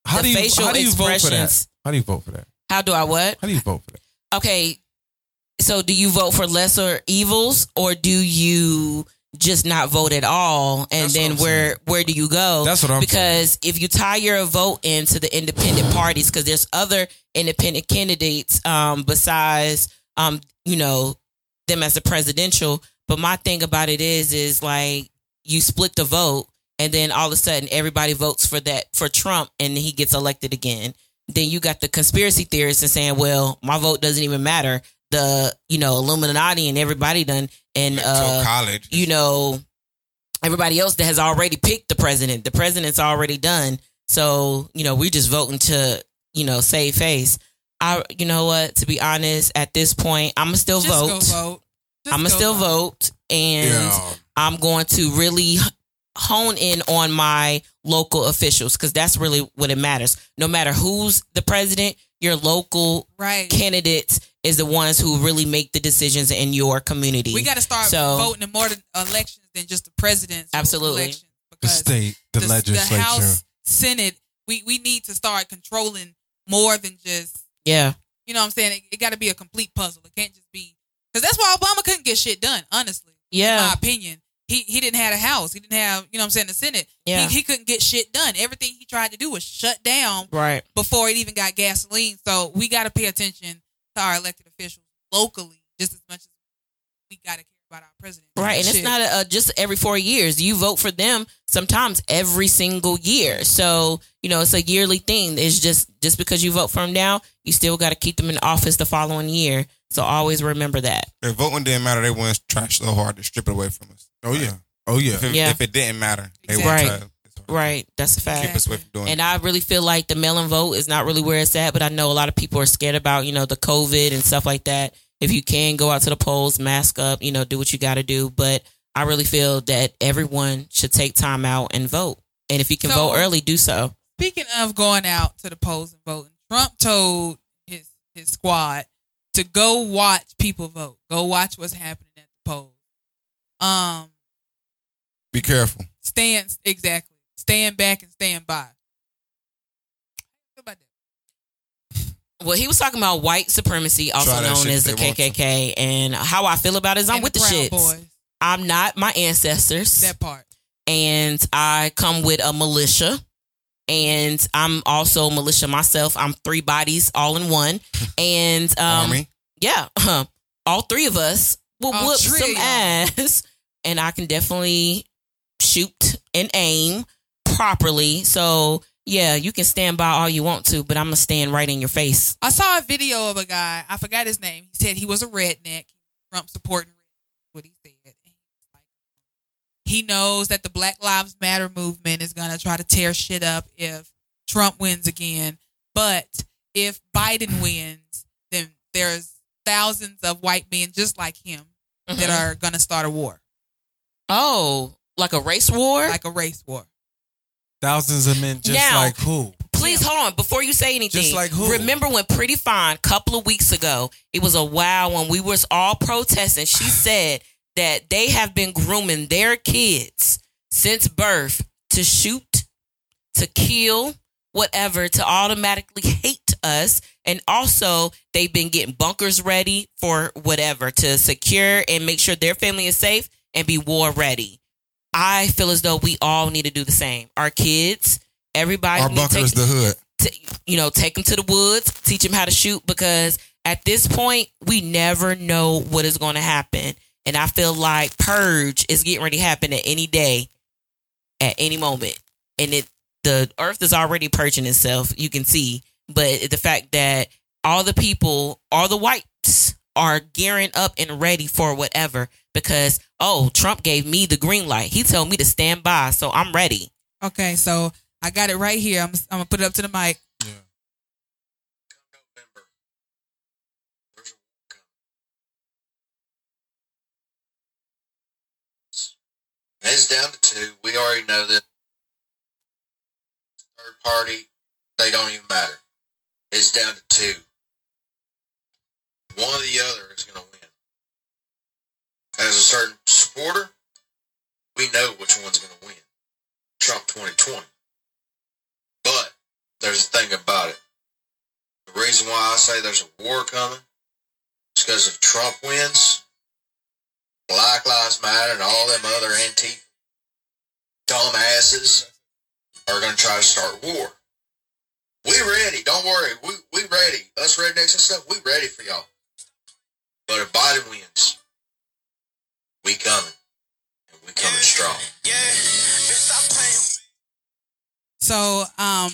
how the do you facial how do you vote for that? How do you vote for that? how do I what? How do you vote for that? Okay, so do you vote for lesser evils or do you just not vote at all? And That's then what I'm where where do you go? That's what I'm because if you tie your vote into the independent parties, because there's other independent candidates um, besides um, you know them as a presidential. But my thing about it is, is like you split the vote, and then all of a sudden everybody votes for that for Trump, and he gets elected again. Then you got the conspiracy theorists and saying, "Well, my vote doesn't even matter." The you know Illuminati and everybody done and uh, college. you know, everybody else that has already picked the president. The president's already done. So, you know, we're just voting to, you know, save face. I, you know what, to be honest, at this point, I'm going to still Just vote. go vote. Just I'm going to still vote. And Yeah. I'm going to really hone in on my local officials because that's really what it matters. No matter who's the president, your local Right. candidates is the ones who really make the decisions in your community. We got to start So- voting in more elections than just the president's Absolutely. elections The because state, the, legislature. the House, Senate. We we need to start controlling more than just yeah. you know what I'm saying. It, it got to be a complete puzzle. It can't just be because that's why Obama couldn't get shit done. Honestly, in Yeah. my opinion, he he didn't have a house. He didn't have you know what I'm saying the Senate. Yeah. He, he couldn't get shit done. Everything he tried to do was shut down Right. before it even got gasoline. So we got to pay attention to our elected officials locally just as much as we got to about our president. Right, and it's not a, a, just every four years. You vote for them sometimes every single year. So you know it's a yearly thing. It's just just because you vote for them now, you still got to keep them in office the following year. So always remember that. If voting didn't matter, they wouldn't try so hard to strip it away from us. Oh yeah. Oh yeah. If it, Yeah. if it didn't matter, they would Exactly. try. it's hard to Right, that's a fact. Keep us away doing And it. I really feel like the mail-in vote is not really where it's at, but I know a lot of people are scared about, you know, the COVID and stuff like that. If you can go out to the polls, mask up, you know, do what you got to do. But I really feel that everyone should take time out and vote. And if you can So- vote early, do so. Speaking of going out to the polls and voting, Trump told his his squad to go watch people vote. Go watch what's happening at the polls. Um, Be careful. stand exactly. Stand back and stand by. How about that? Well, he was talking about white supremacy, also Try known as the if to. KKK. And how I feel about it is I'm And with the, Proud shits. Boys. I'm not my ancestors. That part. and I come with a militia. And I'm also militia myself. I'm three bodies all in one. <laughs> And um, Army. yeah, <laughs> all three of us will All whoop three some ass. And I can definitely shoot and aim properly. So yeah, you can stand by all you want to, but I'm gonna stand right in your face. I saw a video of a guy. I forgot his name. He said he was a redneck. Trump supporting what he said. He was like, he knows that the Black Lives Matter movement is to try to tear shit up if Trump wins again. But if Biden wins, then there's thousands of white men just like him that Mhm. are to start a war, Oh, like a race war? like a race war. Thousands of men, just Now- like who? Please hold on before you say anything. Just like who? Remember when Pretty Fine a couple of weeks ago, it was a while when we was all protesting. She <sighs> said that they have been grooming their kids since birth to shoot, to kill, whatever, to automatically hate us. And also they've been getting bunkers ready for whatever to secure and make sure their family is safe and be war ready. I feel as though we all need to do the same. Our kids, everybody Our need to bunker take- the hood. to, you know, take them to the woods, teach them how to shoot because at this point, we never know what is going to happen. And I feel like purge is getting ready to happen at any day, at any moment. And it, the earth is already purging itself, you can see. But the fact that all the people, all the whites are gearing up and ready for whatever because, oh, Trump gave me the green light. He told me to stand by. So I'm ready. Okay, so I got it right here. I'm, I'm going to put it up to the mic. And it's down to two. We already know that third party, they don't even matter. It's down to two. One or the other is going to win. As a certain supporter, we know which one's going to win. Trump 2020. But there's a thing about it. The reason why I say there's a war coming is because if Trump wins, Black Lives Matter and all them other anti dumbasses are going to try to start war. We ready. Don't worry. We, we ready. Us rednecks and stuff, we ready for y'all. But if Biden wins, we coming. And we coming strong. Yeah. So, um,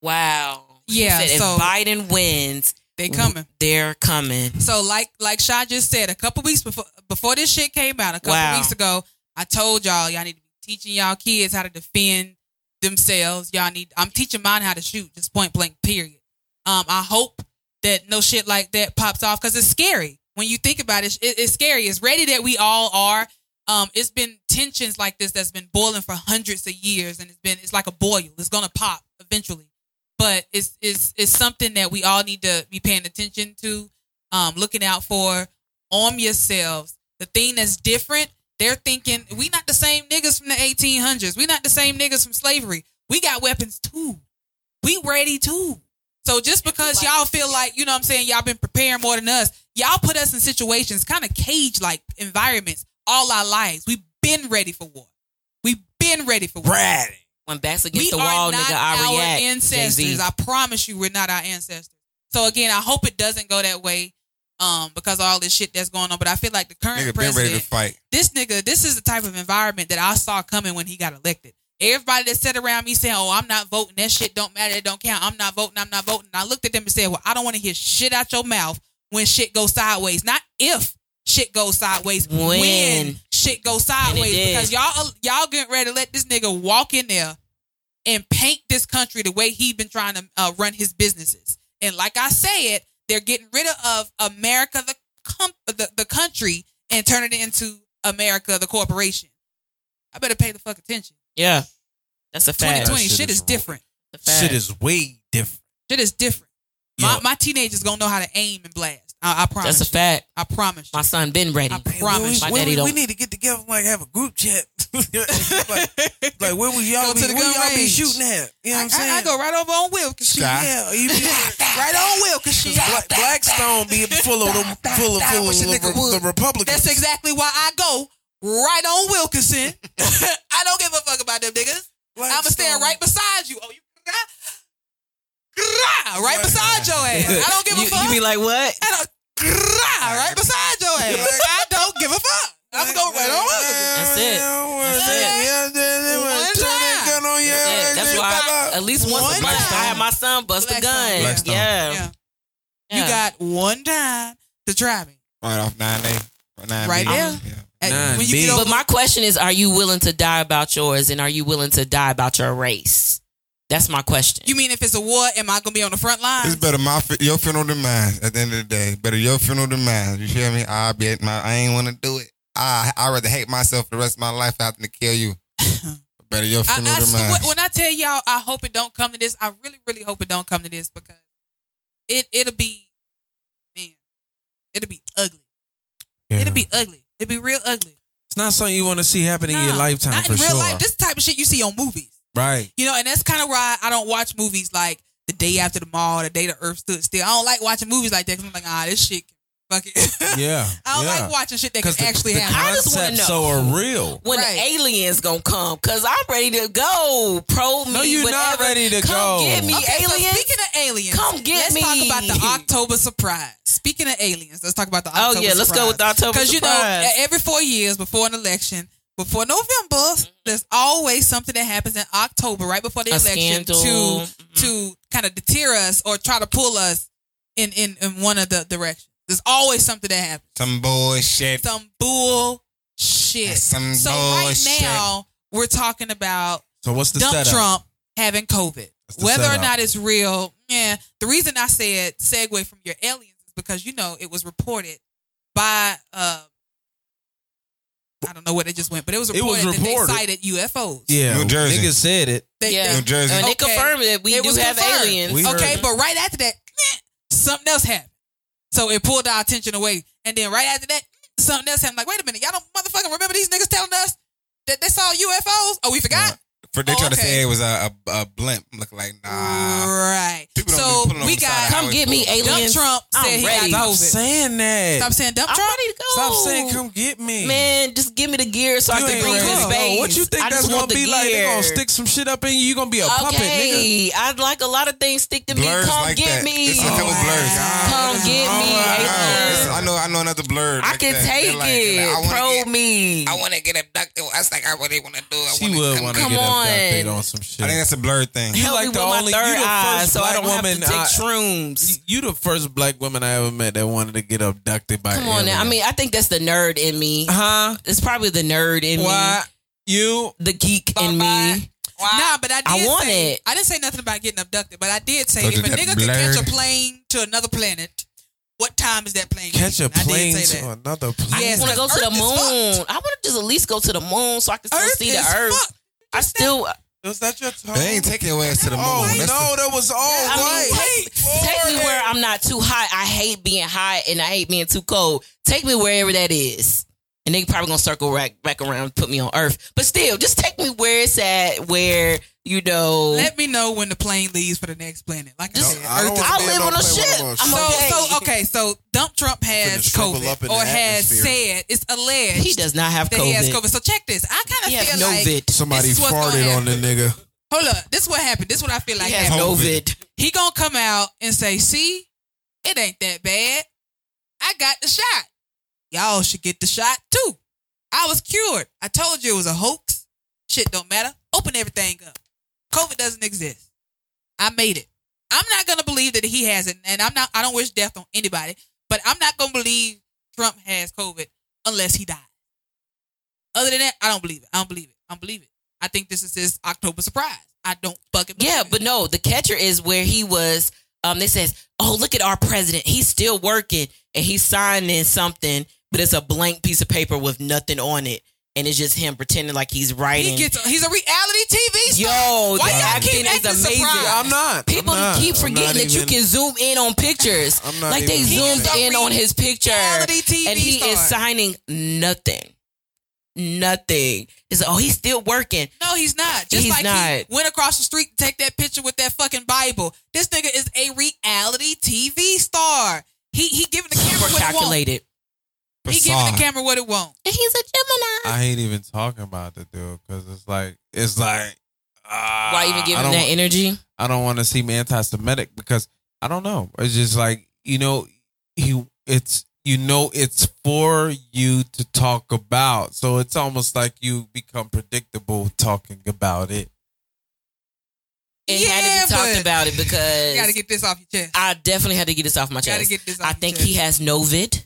Wow. Yeah, said so- if Biden wins, they coming. they're coming. So like like Shaw just said, a couple weeks before before this shit came out, a couple Wow. weeks ago, I told y'all y'all need to be teaching y'all kids how to defend themselves. Y'all need I'm teaching mine how to shoot, just point blank, period. Um, I hope that no shit like that pops off because it's scary. When you think about it, it, it's scary. It's ready that we all are. Um, it's been tensions like this that's been boiling for hundreds of years, and it's been it's like a boil. It's gonna pop eventually but it's it's it's something that we all need to be paying attention to, um, looking out for. Arm yourselves. The thing that's different, they're thinking we not the same niggas from the 1800s. We not the same niggas from slavery. We got weapons too. We ready too. So just because y'all feel like you know what I'm saying y'all been preparing more than us, y'all put us in situations kind of cage like environments all our lives. We've been ready for war. We've been ready for war. Ready. When backs We against the are wall, not nigga, I our react. ancestors. Jay-Z. I promise you, we're not our ancestors. So again, I hope it doesn't go that way, um, because of all this shit that's going on. But I feel like the current Nigga been ready to president, fight. this nigga, this is the type of environment that I saw coming when he got elected. Everybody that sat around me saying, "Oh, I'm not voting. That shit don't matter. It don't count. I'm not voting. I'm not voting." And I looked at them and said, "Well, I don't want to hear shit out your mouth when shit goes sideways. Not if shit goes sideways. When. shit goes sideways. Because y'all y'all getting ready to let this nigga walk in there and paint this country the way he been trying to uh, run his businesses. And like I said, they're getting rid of America, the com- the, the country, and turning it into America, the corporation. I better pay the fuck attention. Yeah. That's a fact. 2020 shit, shit is is different. Fact. Shit is way different. Shit is different. My, my teenagers gonna know how to aim and blast. I, I promise. That's a you. fact. I promise. You. My son been ready. I promise My you. we, daddy we, we need to get together, and like have a group chat. <laughs> like, like where would y'all Go be? Where gun y'all be shooting at? You know what I, I'm saying? I, I go right over on Wilkins. Sky. Yeah, you be, <laughs> right <laughs> on Wilkins. Black, Blackstone be full of them, full of, full of Wish a the, nigga would. the Republicans. That's exactly why I go right on Wilkinson. <laughs> I don't give a fuck about them niggas. I'ma stand right beside you. Oh, you right beside your ass. I don't give a you, fuck. you be like what? I don't, right beside your ass. I don't give a fuck. I'm gonna go right on Wilkinson. That's it. That's it. One time. Yeah, that's why I, at least once One a month I time. have my son bust a gun. Blackstone. Yeah. Yeah. Yeah. You got one time to try me. Right off 9A. 9B. Right there. Yeah. Hey, Nine when you big. get over, But my question is, are you willing to die about yours, and are you willing to die about your race? That's my question. you mean if it's a war, am I gonna be on the front line? It's better my fu- your funeral than mine. At the end of the day, better your funeral than mine. You feel me? I be my. I ain't want to do it. I I rather hate myself the rest of my life after to kill you. <laughs> better your I, funeral I, than mine. when- when I tell y'all, I hope it don't come to this. I really, really hope it don't come to this because it it'll be, man, it'll be ugly. Yeah. It'll be ugly. It'll be real ugly. It's not something you want to see happen in your lifetime not in real sure. life. This type of shit you see on movies. right. You know, and that's kind of why I don't watch movies like The Day After Tomorrow, The Day the Earth Stood Still. I don't like watching movies like that because I'm like, ah, this shit can fuck it. <laughs> Yeah. I don't yeah. like watching shit that can the, actually the happen. I just wanna know. so are real. when Right. the aliens gonna come? Cause I'm ready to go. Pro me. No, you're not ready to come go. get me, Okay, so aliens. speaking of aliens, Come get me. let's talk about the October surprise. Speaking of aliens, let's talk about the Oh, October yeah, let's go with the October Because you know, every four years before an election, before November, Mm-hmm. there's always something that happens in October, right before the A election, scandal. to Mhm. to kind of deter us or try to pull us in in, in one of the directions. There's always something that happens. Some bullshit. Some bull shit. Some so bullshit. right now, we're talking about So what's the dump setup? Trump having COVID. the Whether or not it's real, yeah. The reason I said segue from your aliens is because you know it was reported by uh I don't know where they just went, but it was reported, It was reported, reported. that they sighted UFOs. Yeah. New Jersey. Niggas said it. They, Yeah. New Jersey. And they Okay. confirmed that we It do was have confirmed. aliens. We okay, but right after that, something else happened. So it pulled our attention away. And then right after that, something else happened. Like, wait a minute, y'all don't motherfucking remember these niggas telling us that they saw UFOs? Oh, we forgot? For they Oh, tried to say it was a, a, a blimp. Looking like nah. right. People don't So be pulling on we got Come get me, for- Dump. Trump I'm said he ready. got Stop COVID. saying that. Stop saying dump I'm Trump. ready to go. Stop saying come get me. Man, just give me the gear so You I can ain't bring ready you to to go. space. What you think I that's gonna want the be like? They gear. gonna stick some shit up in you. You gonna be a puppet, nigga. Okay, I'd like a lot of things stick to me. Come like get that. me. It's a couple Oh, blurs. God. Come get me, aliens. It's- I know. I know another blur. I can take it. like, I wanna Pro me. I want to get abducted. That's like I really want to do. I She wanna would come- want to Come get on. updated on some shit. I think that's a blurred thing. You like the only- third you the eye first so I black don't have woman to take I- shrooms. You- you the first black woman I ever met that wanted to get abducted by. Come on now. I mean, I think that's the nerd in me. huh? It's probably the nerd in Why me. you? The geek in Bye-bye. me. Nah, but I did I want say it. I didn't say nothing about getting abducted, but I did say Go if to a that nigga could catch a plane to another planet, what time is that plane? Catch a? I did plane say to that. another plane. I Yes, just want to go to the moon. I want to just at least go to the moon so I can still Earth see the is earth. fucked. I still Was that your tone? They ain't taking your ass to the oh, moon. Oh That's no, the- that was all I mean, white. take, take me where I'm not too hot. I hate being hot and I hate being too cold. Take me wherever that is. And they probably gonna circle back, back around and put me on Earth. But still, just take me where it's at, where, you know. Let me know when the plane leaves for the next planet. Like I Just- said, I don't Earth I'll live no on a plane ship. no I'm so, okay. so okay, so Dump Trump has COVID up in or has said it's alleged he does not have that he has COVID. COVID. So check this. I kind of has feel no like vid. Somebody This is what's gonna farted on the nigga. hold up. This is what happened. This is what I feel like He happened. COVID. He gonna come out and say, "See, it ain't that bad. I got the shot. Y'all should get the shot too. I was cured. I told you it was a hoax. Shit don't matter. Open everything up. COVID doesn't exist. I made it. I'm not gonna believe that he has it, and I'm not. I don't wish death on anybody, but I'm not gonna believe Trump has COVID unless he dies. Other than that, I don't believe it. I don't believe it. I don't believe it. I think this is his October surprise. I don't fucking believe Yeah, it. but no, the catcher is where he was. Um, they says, "Oh, look at our president. He's still working, and he's signing something, but it's a blank piece of paper with nothing on it, and it's just him pretending like he's writing." He gets. He's a reality TV star. Yo, Why the y'all acting keep is acting amazing. surprised? I'm not. People I'm not. keep I'm forgetting not that you even- can zoom in on pictures. I'm not like they even- zoomed He's a in on his picture, reality TV and he is star. signing nothing. Nothing. It's oh, he's still working. No, he's not. Just He's like he not. went across the street to take that picture with that fucking Bible. This nigga is a reality TV star. He he giving the camera Super what it want. calculated. He giving the camera what it want. And he's a Gemini. I hate even talking about the dude because it's like it's like. Uh, Why even give him that energy? I don't want to seem anti-Semitic because I don't know. It's just like you know, he. It's you know, it's for you to talk about, so it's almost like you become predictable talking about it. It Yeah, had to be talked about it because You gotta get this off your chest. I definitely had to get this off my Gotta chest. get this off I your think chest. he has Novid.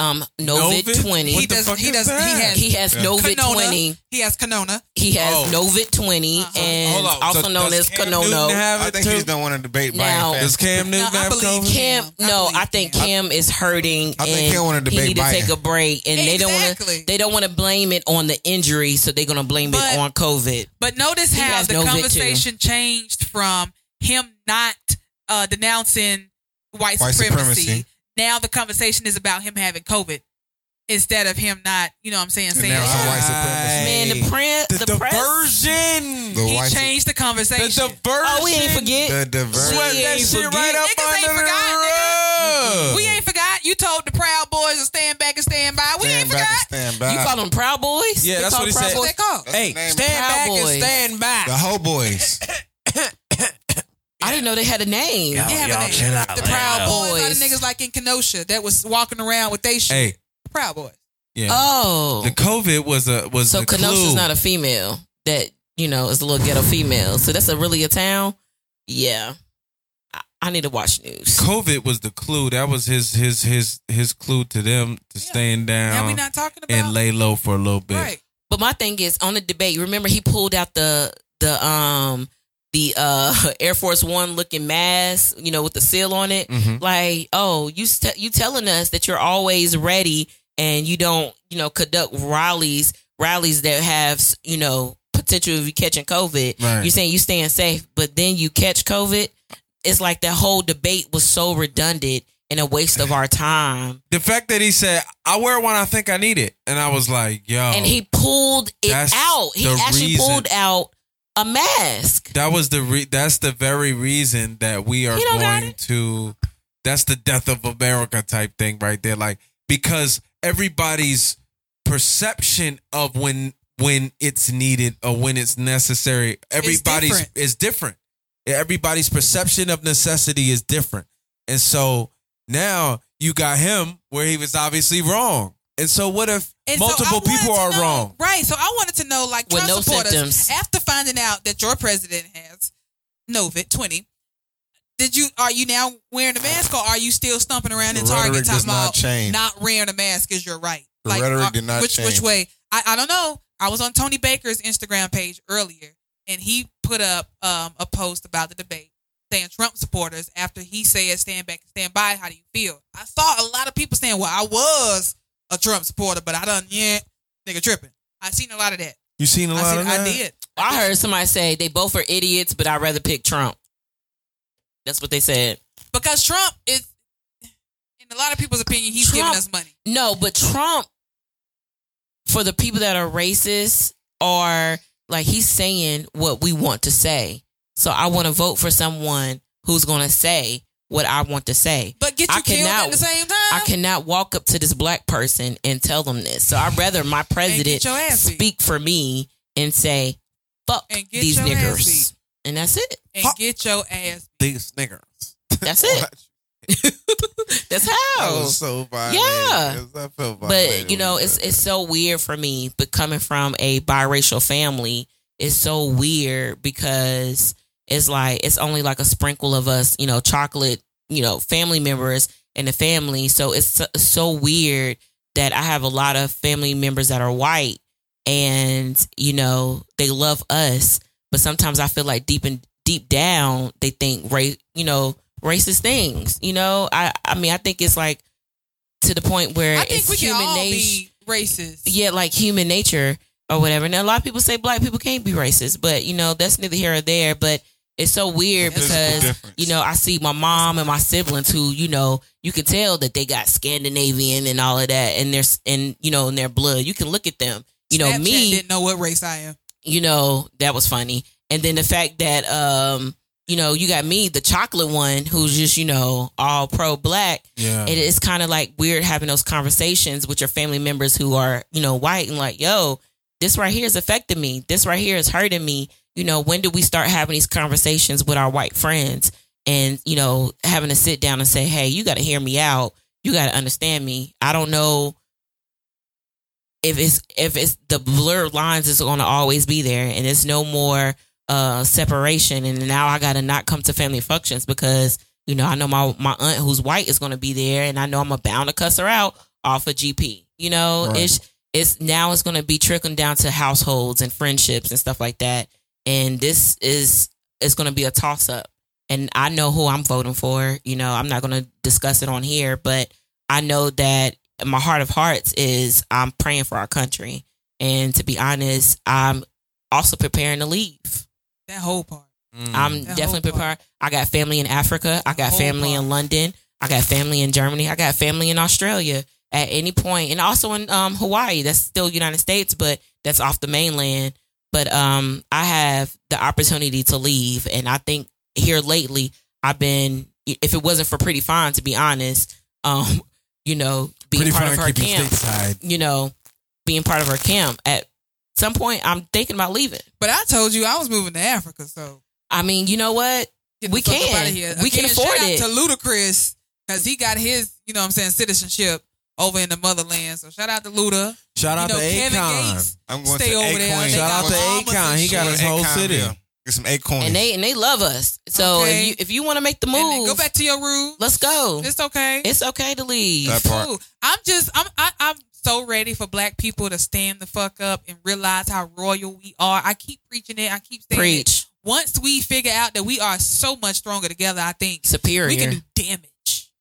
Um Novid, Novid? 20. He does. He does. that? He has. he has Novid Canona. 20. He has Canona. He has Oh. Novid 20 Uh-huh. and Hold also So known as Cam Kanono. I think too? he's don't want to debate Now- Biden. Does Cam Newton No, I believe COVID? Cam, no, believe I think Cam. Cam is hurting. I think Cam wanna he debate need to take a break, and they don't want to. They don't want to blame it on the injury, so they're gonna blame But- it on COVID. But notice He how the no vid, too. conversation changed from him not uh, denouncing white, White supremacy. Supremacy. Now the conversation is about him having COVID instead of him not. You know what I'm saying? Saying now some "Oh, white supremacy. Man, the press, The, the, press. diversion. The he changed the conversation. The conversation. diversion. Oh, we ain't forget. the diverse. Swept that ain't shit forget. right up Niggas ain't under forgot, the rug. we ain't forgot. You told the Proud Boys to stand back and stand by. We Stand ain't back and forgot. stand by. You call them Proud Boys? Yeah, They that's what he Proud said. Boys? they call? That's Hey, stand Proud back Boys. and stand back. the whole boys. <laughs> I didn't know they had a name. They have y'all a name. chill out, The man. Proud Boys. A lot of niggas like in Kenosha that was walking around with they shit. Hey, Proud Boys. yeah. Oh, the COVID was a was so the Kenosha's clue. not a female that you know is a little ghetto female. So that's a really a town. Yeah, I, I need to watch news. COVID was the clue. That was his his his his clue to them to Yeah. stand Now we not talking about and lay low for a little bit. right. But my thing is on the debate. Remember, he pulled out the the um the uh <laughs> Air Force One looking mask, you know, with the seal on it. Mhm. Like, oh, you st- you telling us that you're always ready and you don't, you know, conduct rallies rallies that have, you know, potential of you catching COVID. Right. You're saying you staying safe, but then you catch COVID. It's like that whole debate was so redundant and a waste of our time. The fact that he said, "I wear one, I think I need it," and I was like, "Yo," and he pulled it out. He actually reason- pulled out a mask. that was the re- that's the very reason that we are He don't got going to. That's the death of America type thing right there, like because everybody's perception of when when it's needed or when it's necessary, everybody's different. is different. Everybody's perception of necessity is different, and so now you got him where he was obviously wrong. And so, what if And multiple wanted people are know- wrong? Right. So I wanted to know, like, With Trump no supporters, symptoms. after finding out that your president has Novit 20, did you are you now wearing a mask or are you still stumping around in The Target rhetoric does talking not about change. not wearing a mask is your right? The rhetoric uh, did not which, Which way? I, I don't know. I was on Tony Baker's Instagram page earlier, and he put up um, a post about the debate saying Trump supporters after he said stand back and stand by. How do you feel? I saw a lot of people saying, "Well, I was a Trump supporter, but I done yeah, nigga tripping." I seen a lot of that. You seen a I, lot seen, of I that? did. I heard somebody say they both are idiots, but I'd rather pick Trump. That's what they said. because Trump is, in a lot of people's opinion, he's Trump- giving us money. No, but Trump, for the people that are racist, are like he's saying what we want to say. So I want to vote for someone who's going to say what I want to say. But get you I killed cannot- at the same time. I cannot walk up to this black person and tell them this. So I'd rather my president your ass beat. speak for me and say, fuck And get these niggers. And that's it. and get your ass. These niggas. That's it. <laughs> <laughs> That's how. I was so violated. Yeah. I felt violated but you know it's it's so weird for me but coming from a biracial family it's so weird because it's like it's only like a sprinkle of us you know chocolate you know family members in the family so it's so, weird that i have a lot of family members that are white and you know they love us but sometimes i feel like deep and deep down they think race you know racist things you know i i mean i think it's like to the point where I think it's we can human nature be racist. yeah, like human nature or whatever. Now a lot of people say black people can't be racist, but you know that's neither here or there. But it's so weird because difference. you know I see my mom and my siblings who you know you can tell that they got Scandinavian and all of that, and there's and you know in their blood. You can look at them. You know Snapchat me. didn't know what race I am. You know that was funny, and then the fact that um you know you got me the chocolate one who's just you know all pro black Yeah. it is kind of like weird having those conversations with your family members who are, you know, white and like, yo, this right here is affecting me. This right here is hurting me. You know, when do we start having these conversations with our white friends and, you know, having to sit down and say, hey, you got to hear me out. You got to understand me. I don't know if it's, if it's the blurred lines is going to always be there and there's no more uh separation. And now I got to not come to family functions because you know, I know my my aunt who's white is going to be there, and I know I'm bound to cuss her out off of GP. You know, Right. it's it's now it's going to be trickling down to households and friendships and stuff like that. And this is is going to be a toss up. And I know who I'm voting for. You know, I'm not going to discuss it on here, but I know that in my heart of hearts is I'm praying for our country. And to be honest, I'm also preparing to leave. That whole part. Mm. I'm That definitely whole prepared. I got family in Africa. I got family part. in London. I got family in Germany. I got family in Australia at any point, and also in um, Hawaii. That's still United States, but that's off the mainland. But um, I have the opportunity to leave, and I think here lately, I've been. If it wasn't for Pretty Fine, to be honest, um, <laughs> you know, being Pretty part of her camp, stateside. you know, being part of her camp at some point, I'm thinking about leaving. But I told you I was moving to Africa, so I mean, you know what? We the fuck can. up outta here. We can Again, afford shout it. Out to Ludacris because he got his, you know, what I'm saying, citizenship over in the motherland. So shout out to Luda. Shout out you know, to Kevin Akon. Gates I'm going to stay to over there. Acorn. They Shout out to Bahamas Akon. He got his whole Akonville. city. Get some acorns. and they and they love us. So Okay. if you if you want to make the move, go back to your room. let's go. It's okay. It's okay to leave. That part. Cool. I'm just I'm I, I'm so ready for black people to stand the fuck up and realize how royal we are. I keep preaching it. I keep saying it. Preach Once we figure out that we are so much stronger together, I think superior. we can do damage.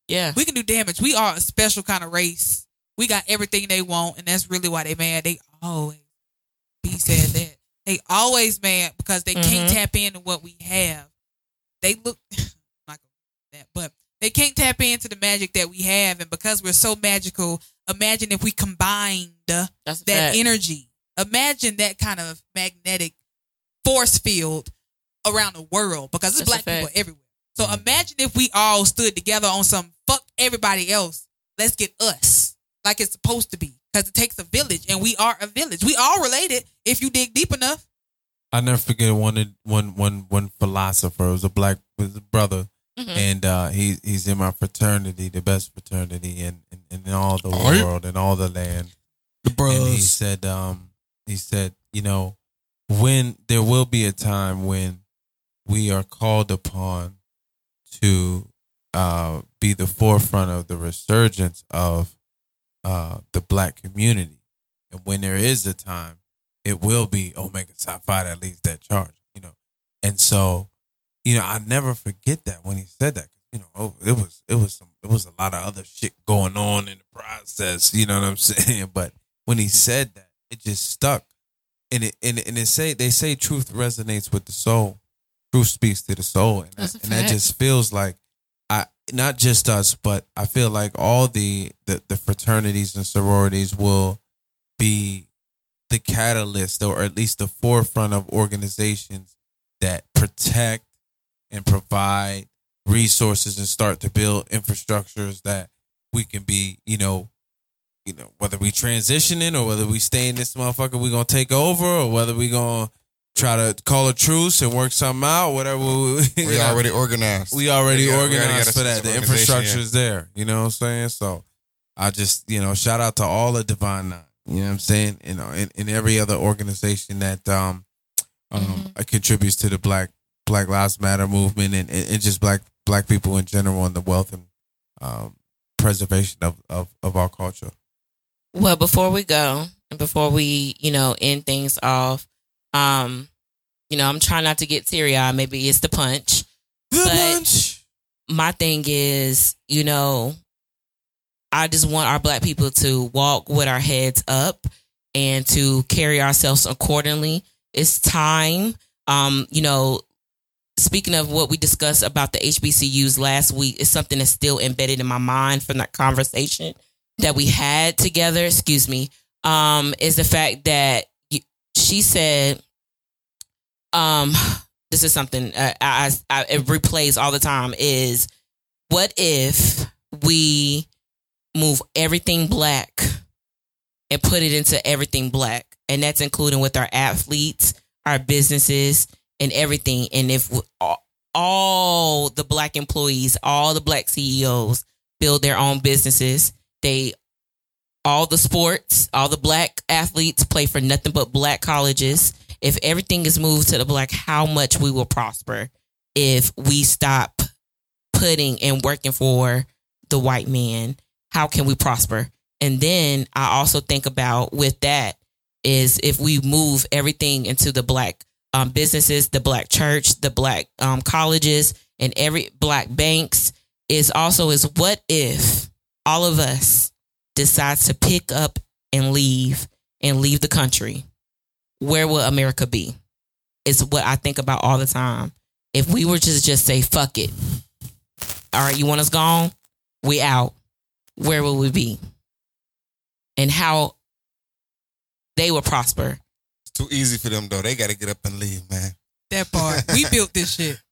Yeah, We can do damage. We are a special kind of race. We got everything they want, and that's really why they mad. They always be said that. They always mad because they can't Mhm. tap into what we have. They look <laughs> I'm not gonna do that, but they can't tap into the magic that we have, and because we're so magical, imagine if we combined that's that fact. energy. Imagine that kind of magnetic force field around the world because it's That's black people everywhere. So imagine if we all stood together on some everybody else. Let's get us like it's supposed to be because it takes a village and we are a village. We all related if you dig deep enough. I never forget one one one one philosopher. It was a black was a brother, Mhm. and uh, he he's in my fraternity, the best fraternity in in, in all the yeah. world and all the land. the And he said, um, he said, you know, when there will be a time when we are called upon to uh, be the forefront of the resurgence of uh, the black community, and when there is a time, it will be Omega Psi Phi that leads that charge, you know. And so, you know, I never forget that when he said that. You know, oh, it was it was some it was a lot of other shit going on in the process. You know what I'm <laughs> saying? But when he said that, it just stuck. And it and, and it say they say truth resonates with the soul. Truth speaks to the soul, and that, and that just feels like not just us, but I feel like all the the, the fraternities and sororities will be the catalyst or at least the forefront of organizations that protect and provide resources and start to build infrastructures that we can be, you know, you know, whether we transitioning or whether we stay in this motherfucker, we gonna take over or whether we gonna try to call a truce and work something out, whatever. We, <laughs> we you already organized. we already We already organized got a for that. The organization, infrastructure yeah. is there. You know what I'm saying? So I just, you know, shout out to all of Divine Nine. You know what I'm saying? You know, and, and every other organization that um, um Mm-hmm. contributes to the Black Black Lives Matter movement and, and, and just black black people in general and the wealth and um, preservation of, of, of our culture. Well, before we go and before we, you know, end things off, um, you know, I'm trying not to get teary eyed. Maybe it's the punch. The But- bunch. My thing is, you know, I just want our black people to walk with our heads up and to carry ourselves accordingly. It's time. Um, you know, speaking of what we discussed about the HBCUs last week, it's something that's still embedded in my mind from that conversation that we had together. Excuse me. Um, is the fact that she said, um, this is something uh, I, I, it replays all the time. Is what if we move everything black and put it into everything black, and that's including with our athletes, our businesses, and everything. And if we, all, all the black employees, all the black CEOs build their own businesses, they all the sports, all the black athletes play for nothing but black colleges. If everything is moved to the black, how much we will prosper if we stop putting and working for the white man. How can we prosper? And then I also think about with that is if we move everything into the black um, businesses, the black church, the black um, colleges, and every black banks is also is what if all of us decides to pick up and leave and leave the country, where will America be? It's what I think about all the time. If we were to just say fuck it, all right, you want us gone? We out. Where will we be? And how they will prosper. It's too easy for them though. They got to get up and leave, man. That part. We built this shit. <laughs>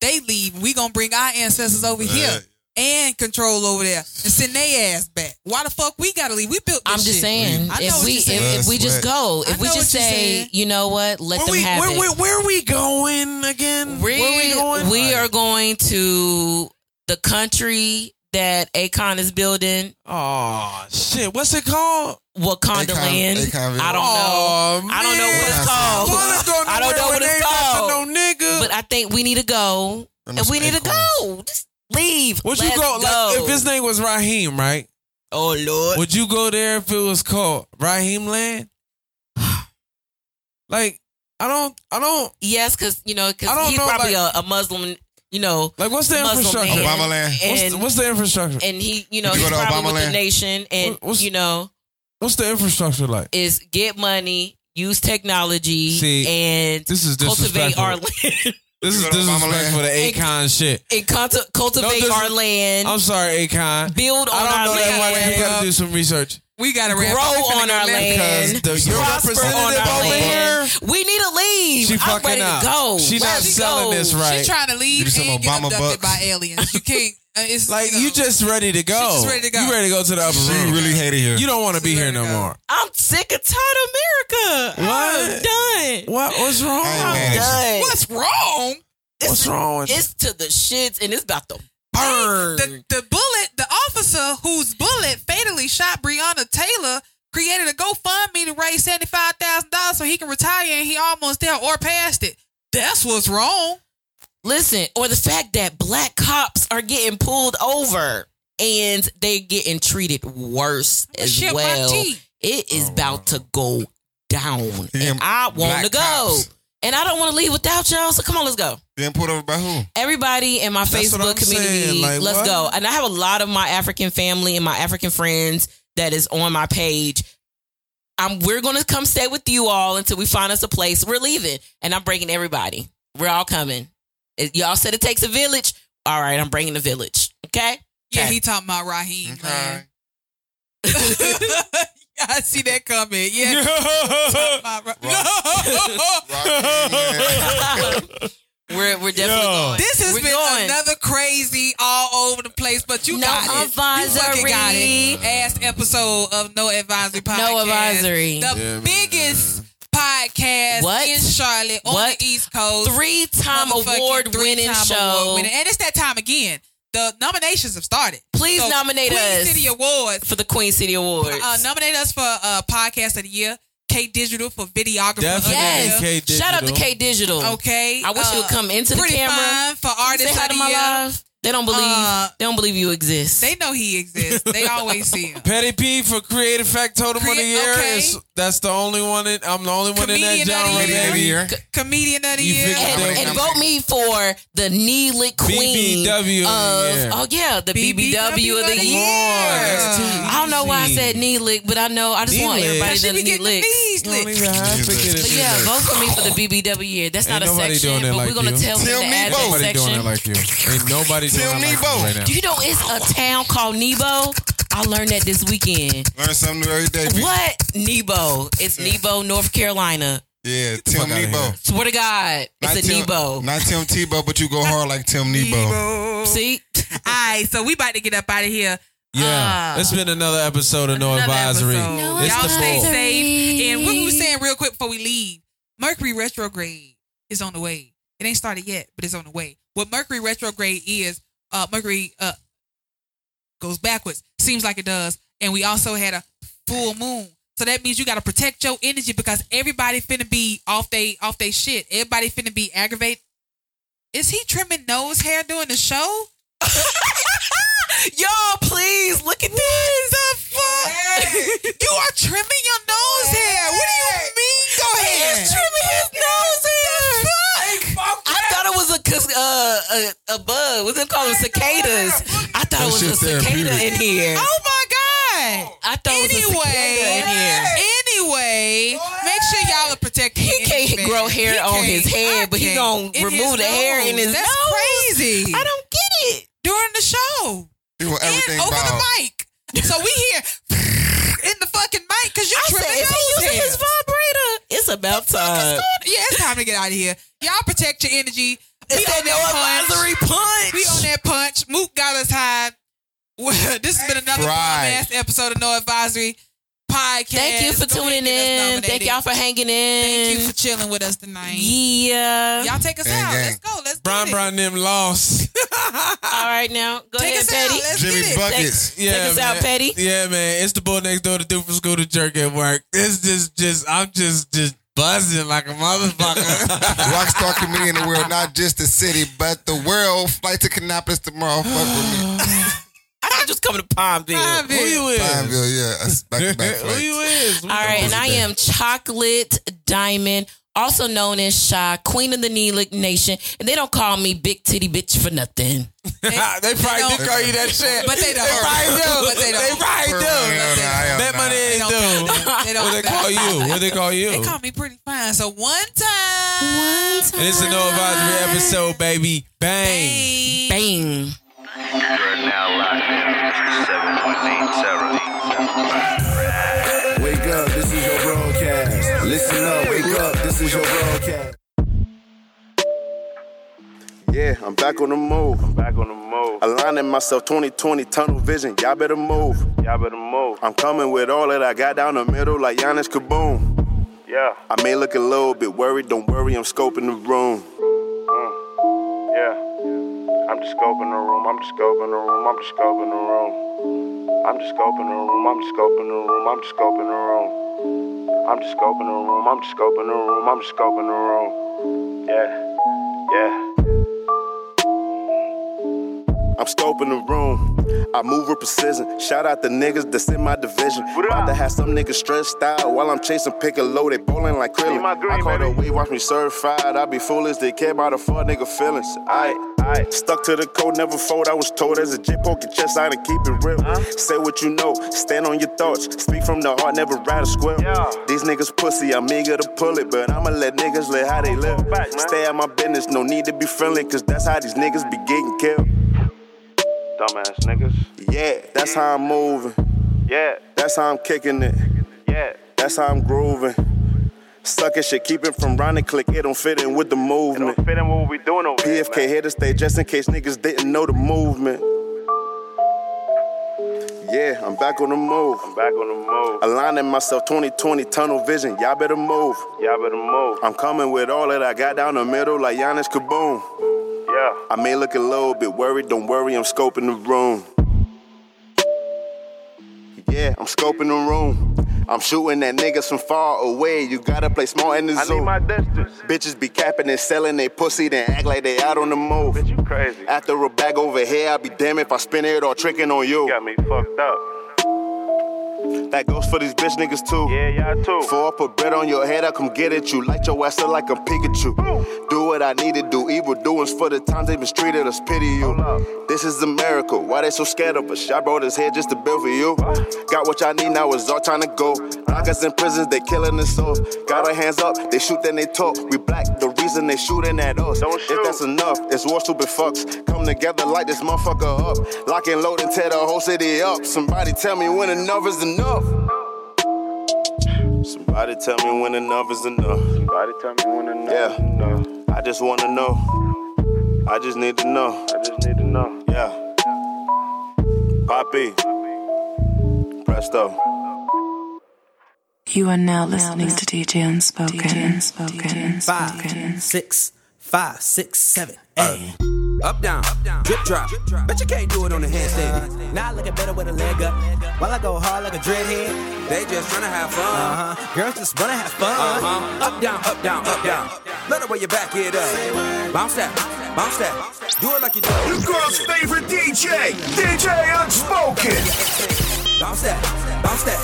They leave. We gonna bring our ancestors over here and control over there and send their ass back. Why the fuck we gotta leave? We built this I'm just shit. saying, I if what we if, if we just go, I if we just say, saying. you know what, let Where them we, have where, it. where, where are we going again? we, where we going? we are going to the country that Akon is building, Oh shit! What's it called? Wakanda Akon- land. Akonville. I don't Oh, know. I don't know what man. it's called. Wanna I don't know nowhere what where it's they ain't called. nothing No nigga. But I think we need to go. And And we need to go. Just leave. would you Let's go, like if his name was Raheem, right? Oh Lord. Would you go there if it was called Raheem Land? <sighs> Like, I don't, I don't Yes, because you know, I because don't he's know, probably like- a, a Muslim. You know, like. What's the Muslim infrastructure? man. Obama land. What's and the, what's the infrastructure? and he, you know, You he's probably Obama with the nation, and what's- you know, What's the infrastructure like? is get money, use technology, See, and This is cultivate our land. <laughs> This is You go to Obama disrespectful to land? Akon shit. and culti- cultivate this- our land, I'm sorry, Akon. build on I our don't know that much. land, You got to do some research. we gotta wrap grow up. We finna on go our land, Because the- your prosper on representative our over land. here, We need to leave. She I'm fucking ready up. to go. She not Let's selling go. this right. She trying to leave Give me some and get Obama abducted bucks. by aliens. You can't. It's Like you, you just ready to go. just ready to go. You ready to go to the upper She room. really hated here. You don't want to be here no go. more. I'm sick and tired of America. What? I'm done. What? What's wrong? I ain't I'm done. What's wrong? It's, What's wrong with you? It's to the shits and it's about to burn. The the bullet, the officer whose bullet fatally shot Breonna Taylor created a GoFundMe to raise seventy five thousand dollars so he can retire, and he almost there or past it. That's what's wrong. Listen, or the fact that black cops are getting pulled over and they're getting treated worse as well. teeth. It is oh. about to go down. Yeah, And I want to go. cops. And I don't want to leave without y'all. So come on, let's go. Being pulled over by who? Everybody in my That's Facebook community, like, let's what? go. And I have a lot of my African family and my African friends that is on my page. I'm we're gonna come stay with you all until we find us a place. We're leaving, and I'm breaking everybody. We're all coming. It- y'all said it takes a village. All right, I'm bringing the village. Okay. Yeah, Okay. he talking about Raheem. Okay. Man. <laughs> I see that coming. Yeah. <laughs> Talking about we're we're definitely Yo. going. This has We're been going. another crazy all over the place, but you No got it. You fucking got advisory. it. Ass episode of No Advisory Podcast. No advisory. The Yeah, man. biggest podcast What? in Charlotte on What? the East Coast. Three time Motherfucking award winning show. award-winning. And it's that time again. The nominations have started. Please So, nominate Queen us City Awards. for the Queen City Awards. Uh, nominate us for uh, Podcast of the Year. K Digital for Videographer Definitely. yes. Year. K Shout out to K Digital. Okay. I wish you would uh, come into the camera. Fine for Can you Artists of the my Year. Live. They don't believe. Uh, they don't believe you exist. They know he exists. They always see him. Petty P for Creative Factotum of the Year. okay. Is, that's the only one. In, I'm the only one in that Comedian of the genre, Year. Every baby. year. Comedian of the You Year. figure and, and vote me for the knee lick queen BBW of of the year. oh yeah the BBW, of the year. that's too I don't know why I said knee lick, but I know I just Knee want lick. everybody to be knee getting the licks. knees You don't licked. even have to get it. But yeah, vote for me for the BBW year. That's not a section, but we're gonna tell them to add Nebo. that Nobody doing section. it like you. Ain't nobody doing Tim it Nebo. right now. Do you know it's a town called Nebo? I learned that this weekend. Learn something new every day. people. What Nebo? It's Nebo, North Carolina. Yeah, fuck Tim Nebo. here. Swear to God, Not it's a Tim, Nebo. Not Tim Tebow, but you go hard like Tim Nebo. See, <laughs> All right, so we about to get up out of here. Yeah, Uh, it's been another episode of No Another Advisory. episode. No It's Y'all the stay safe. And what we were saying real quick before we leave, Mercury retrograde is on the way. It ain't started yet, but it's on the way. What Mercury retrograde is, uh, Mercury uh, goes backwards. Seems like it does. And we also had a full moon. So that means you got to protect your energy because everybody finna be off they off they shit. Everybody finna be aggravated. Is he trimming nose hair during the show? <laughs> Y'all, please look at this. The fuck? you are trimming your nose hair. What do you mean? Go ahead. He's trimming his nose hair. I thought it was a uh, a, a bug. What's it called? Cicadas. I thought it was a cicada in here. Oh my god. I thought it was a cicada in here. Anyway, make sure y'all are protecting. He can't grow hair on his head, but he gonna remove the hair in his That's nose. crazy. I don't get it. During the show You want and everything over bald. the mic, so we hear <laughs> in the fucking mic because you I said, trimming is he nose using his vibrator? It's about time. Yeah, it's time to get out of here. Y'all protect your energy. We It's that on no that punch. advisory punch. We on that punch. Mook got us high. Well, <laughs> this has been another bomb Right. ass episode of No Advisory Podcast. Thank you for Go tuning and get us in. Thank y'all for hanging in. Thank you for chilling with us tonight. yeah. Y'all take us Gang, out. gang. Let's go. Let's Brian get it. Brian them lost. All right, now go Take ahead, us out. Petty. Let's Jimmy get it. Buckets. Take us out, man. Petty. Yeah, man. It's the boy next door to do from school to jerk at work. It's just, just, I'm just, just buzzing like a motherfucker. <laughs> Rockstar comedian in the world, not just the city, but the world. Flight to Kannapolis tomorrow. Fuck with me. <gasps> I just coming to Palmville. Palmville. Who you is? Pineville, yeah. That's back to back <laughs> Who you flights. is? All right, and I am Chocolate Diamond, also known as Shy, Queen of the Neelic Nation, and they don't call me Big Titty Bitch for nothing. they <laughs> probably don't- call you that shit. But they don't. They probably do. But they don't. They probably do. no, hell Bet money They they don't. They don't. What they call you? What they call you? They call me pretty fine. So one time. One time. And it's a no advisory episode, baby. Bang. Bang. Bang. You're now locked in to 7.8 Yeah, I'm back on the move. I'm back on the move. Aligning myself 2020 tunnel vision. Y'all better move. Y'all better move. I'm coming with all that I got down the middle like Giannis Kaboom. Yeah, I may look a little bit worried. Don't worry, I'm scoping the room. yeah. I'm just scoping the room. I'm just scoping the room. I'm just scoping the room. I'm just scoping the room. I'm just scoping the room. I'm just scoping the room. I'm just scoping the room. I'm just scoping the room. I'm just scoping the room. Yeah, yeah. I'm scoping the room. I move with precision. Shout out the niggas that's in my division. About to have some niggas stressed out while I'm chasing pick a Piccolo. They bowling like Krillin. I call the wave, watch me certified. I be foolish, they care about the fuck nigga feelings. I, Aight. Stuck to the code, never fold. I was told as a J poke your chest out and keep it real. Say what you know, stand on your thoughts. Speak from the heart, never ride a squirrel. Yeah. These niggas pussy, I'm eager to pull it, but I'ma let niggas live how they live. back. Stay at my business, no need to be friendly, cause that's how these niggas be getting killed. Dumbass niggas. Yeah, that's how I'm moving. Yeah, That's how I'm kicking it. yeah. That's how I'm grooving. Sucking shit, keep it from running click. It don't fit in with the It movement. don't fit in what we doing over here. PFK here to stay just in case niggas didn't know the movement. Yeah, I'm back on the move. I'm back on the move. Aligning myself 2020 tunnel vision. Y'all better move. Y'all better move. I'm coming with all that I got down the middle like Giannis Kaboom. Yeah. I may look a little bit worried. Don't worry, I'm scoping the room. Yeah, I'm scoping the room. I'm shooting at niggas from far away. You gotta play small in the I need zoo. my distance. Bitches be capping and selling they pussy, then act like they out on the move. Bitch, you crazy. After a bag over here, I'll be damn if I spin it or tricking on you. got me fucked up. That goes for these bitch niggas too. Yeah, y'all too. Before I put bread on your head, I come get at you. Light your ass up like I'm Pikachu. Do what I need to do. Evil doings for the times they mistreated us. Pity you. This is a miracle. Why they so scared of us? I brought his head just to build for you. Got what y'all need now. It's all time to go. Lock us in prisons. They killing us off. Got our hands up. They shoot then they talk. We black. The reason they shooting at us. Don't If that's enough, it's war stupid fucks. Come together like this motherfucker up. Lock and load and tear the whole city up. Somebody tell me when enough is enough. Somebody tell me when enough is enough. Somebody tell me when enough Yeah. is enough. I just wanna know. I just need to know. I just need to know. Yeah. Poppy. Presto. You are now listening to DJ Unspoken. Unspoken. Five, Unspoken. six, five, six, seven, eight. Up, down, drip drop. Bet you can't do it on the handstand. Now I look better with a leg up. While I go hard like a dreadhead. They just tryna have fun. Uh huh. Girls just wanna have fun. Uh huh. Up, down, up, down, up, down. Let the way you back it up. Bounce that, bounce that. Do it like you do. Your girl's favorite DJ, DJ Unspoken. Bounce that, bounce that.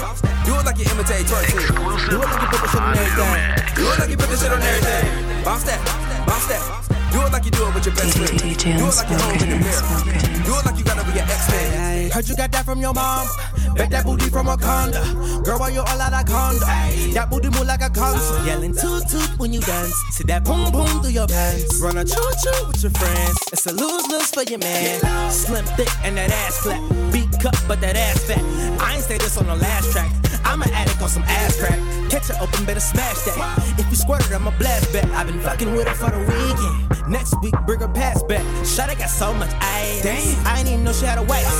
Do it like you imitate twerking. Do it like you put the shit on everything. Do it like you put the shit on everything. Bounce that, bounce that. Do it like you do it with your best friend. Do it like you home in the mirror. Do it like you gotta be your ex-man. Heard you got that from your mom. Bet that booty from Wakanda. Girl, why you all out of condo? That booty move like a concert. Yelling toot toot when you dance. See that boom boom through your pants. Run a choo choo with your friends. It's a lose lose for your man. Slim thick and that ass flat. Beat cut but that ass fat. I ain't say this on the last track. I'm an addict on some ass crack. Catch her open, better smash that. If you squirt it, I'ma blast back. I've been fucking with her for the weekend. Next week, bring her pass back. Shawty got so much ass. Damn. I ain't even know she had a waist.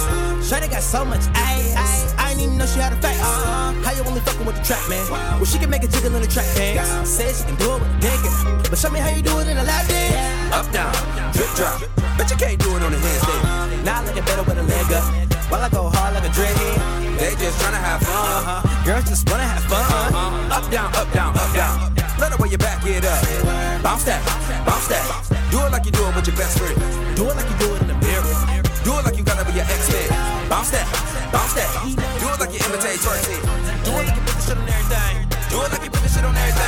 Shawty got so much ass. I ain't even know she had a face. Uh-huh. How you only fucking with the trap, man? Well, she can make a jiggle in the trap pants. Said she can do it with a dick. But show me how you do it in a lap dance. Up, down, drip, drop. Bet you can't do it on the handstand. Now I look at better with a leg up. While I go hard like a dreadhead. They just tryna have fun. Uh-huh. Girls just wanna have fun. Up, down, up, down, up, down. Let the way you back it up. Bounce that, bounce that. Do it like you do it with your best friend. Do it like you do it in the mirror. Do it like you gotta be your ex-man. Bounce that, bounce that. Do it like you imitate twerking.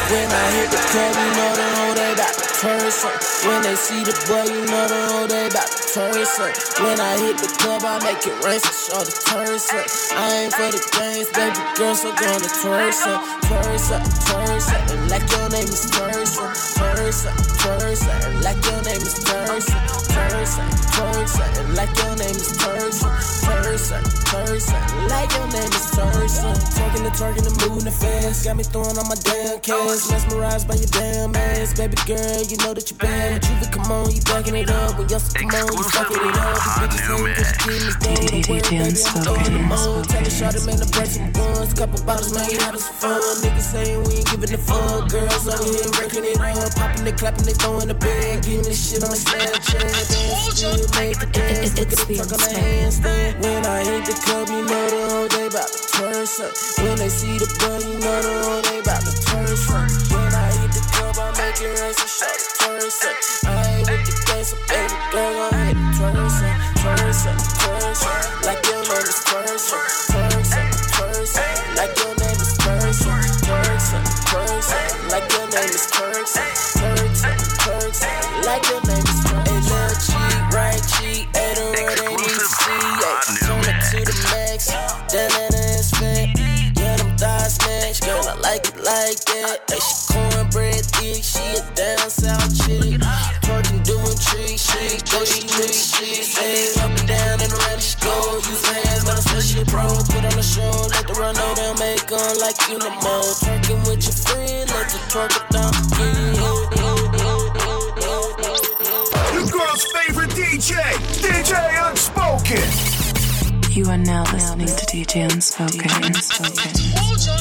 When I hit the club, you know the whole they bout to turn some. When they see the boy, you know the whole they bout to turn some. When I hit the club, I make it rain for sure to turn some. I ain't for the games, baby girl, so gonna turn some. Turn some, turn some, like your name is turn some. Some, turn some, like your name is turn some. Turn some, turn some, like your name is turn some. Turn some, turn some, like your name is turn. Talking the talking the moving the fast, got me throwing on my damn cash. Mesmerized by your damn ass, baby girl, you know that you bad. But you can come on, you backing it up. When y'all come on, you fucking it up. These bitches ain't just getting this dough. Don't baby, I'm throwing them on. Tell the shawty, man, to break some guns. Couple bottles, man, you having some fun. Niggas saying we ain't giving the fuck. Girls over here breaking it up, popping it, clapping it, throwing the bag, getting this shit on Snapchat. Dance, still make the dance. Look at the truck on the handstand. When I hit the club, you know the whole day about to turn some. When they see the boy, you know the whole day about to turn some. When I hit the club, I make it rain so short to turn some. I ain't with the game, so baby girl, go ahead and turn some, turn some, turn some. Like your name is turn some, turn some, turn some. Like your name is turn some, turn some, turn some. Like your name is turn tricks, she go, she tricks, she Hey, up and down and around she go. Use her hands, but I swear she pro. Put on the show, let the run know they'll make on like you no more. Twerking with your friend, let the twerk it down. Your girl's favorite DJ, DJ Unspoken. You are now listening to DJ Unspoken. Unspoken.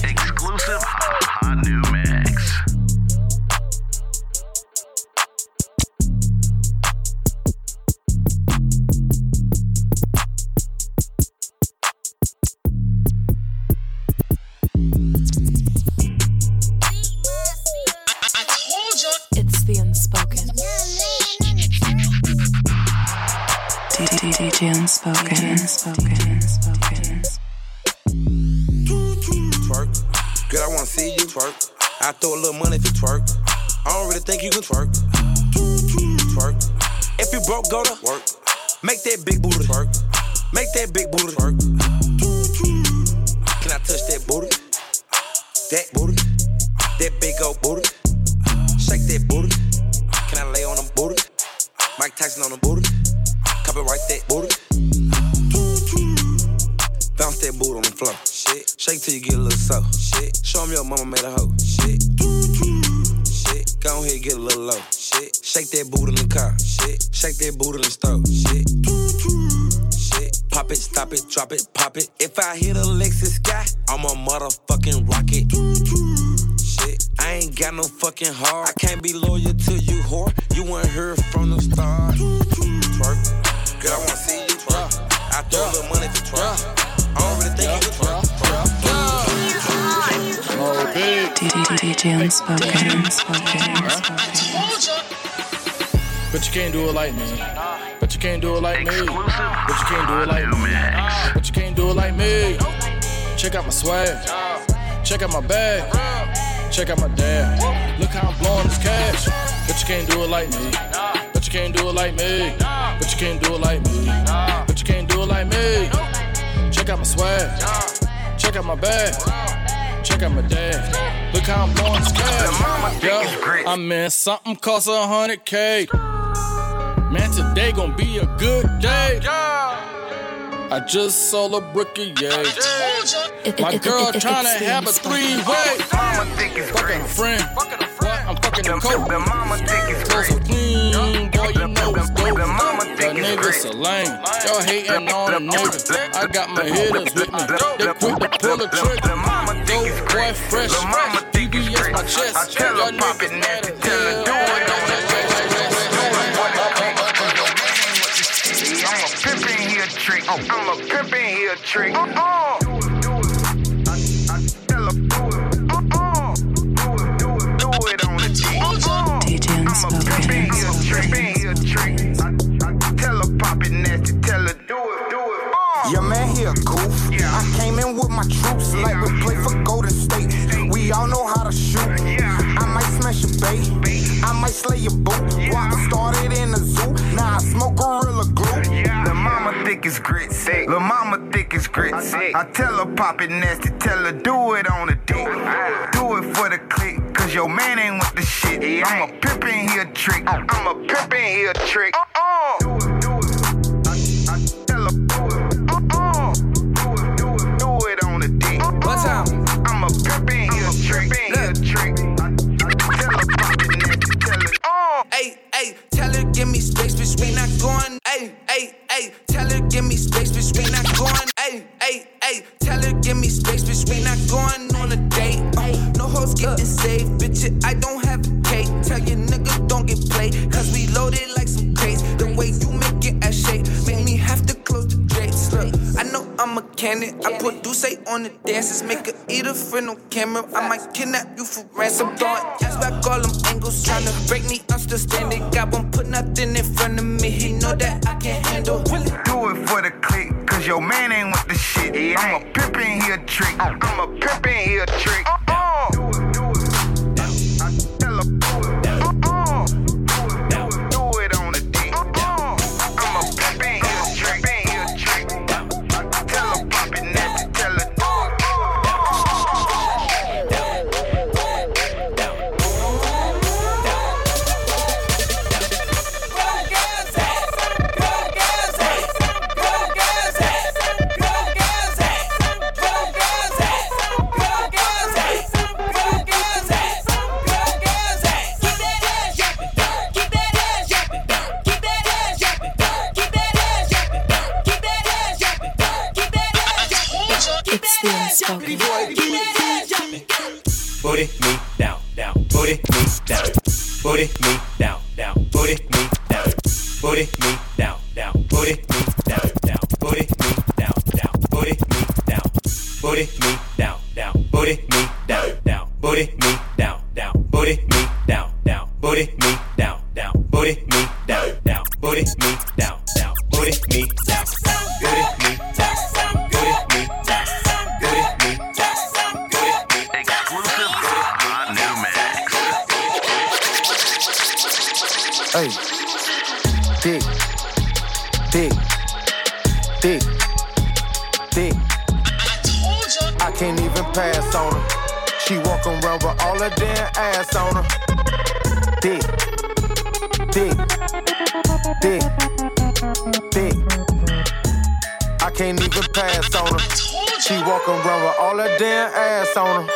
Go to work. Make that big booty Work. Make that big booty twerk. Drop it, pop it. If I hit a Lexus sky, I'm a motherfucking rocket. Shit. I ain't got no fucking heart. I can't be loyal to you, whore. You weren't here from the start. Twerk. Girl, I wanna see you twerk. I throw a little money to twerk. I don't really think you can twerk. Mo big. DJ Unspoken. But you can't do it like me. Can't do it like me. But you can't do it like me. Ah, but you can't do it like me. Check out my swag. Check out my bag. Check out my dad. Look how I'm blowing this cash. But you can't do it like me. But you can't do it like me. But you can't do it like me. But you can't do it like me. Check out my swag. Check out my bag. Check out my dad. Look how I'm blowing this cash. Yeah, I'm in something cost a hundred K. Man, today gon' be a good day. I just sold a brick of yay. My girl tryna have a three-way. Fucking a friend. What? I'm fucking a coat. Clothes so clean, boy, you know it's dope. The niggas are lame. Y'all hating on a nigga. I got my hitters with me. They quick to pull the trigger. Dope boy, fresh. DBS my chest. Y'all niggas mad as I'm a pimpin' here trick. Uh-uh. Do it, do it. I, I tell uh-uh. do it. Do it, on the G. Uh-uh. I'm a pimpin' here trick. Pimpin' here nasty. Tell do it, do it. Uh. Your man, he goof. I came in with my troops like we play for Golden State. We all know how to shoot. I might smash a bait. Slay your boot. Why I started in the zoo. Now I smoke Gorilla Glue. The mama thick as grit sick. The mama thick as grit sick. I tell her pop it nasty. Tell her do it on the dick. Do it for the click. Cause your man ain't with the shit. I'm a pimpin' here trick. I'm a pimpin' here trick. Uh-uh. Do it, do it. I, I tell her do it. Uh oh. Do it, do it, do it on the dick. One time. I'm a pimpin' here trick. Hey, hey, tell her give me space, bitch, we not going. Hey, hey, hey, tell her give me space, bitch, we not going. Hey, hey, hey, tell her give me space, bitch, we not going on a date. Uh, no hoes getting saved, bitch, I don't have a cake. Tell your nigga don't get played, cause we loaded like some crates. The way you I'm a cannon. I put Duce on the dances, make her eat a friend on camera. I might kidnap you for ransom. Throwing ass back all them angles, tryna break me, I'm still standing. God won't put nothing in front of me, he know that I can handle. Do it for the click, cause your man ain't with the shit. I'm a pimp in here trick. I'm a pimp in here trick. Uh-uh. The Booty me down, down, booty me down, booty me down, down, booty me down, booty me down, down, booty me down, down, booty me down, down, booty me down, booty me down, down, booty me down, down, booty me down, down, booty me down, down, booty me down, down, booty me down, down, booty me down, down, booty me damn ass on her. Dick, dick, dick, dick. I can't even pass on her. She walk around with all her damn ass on her.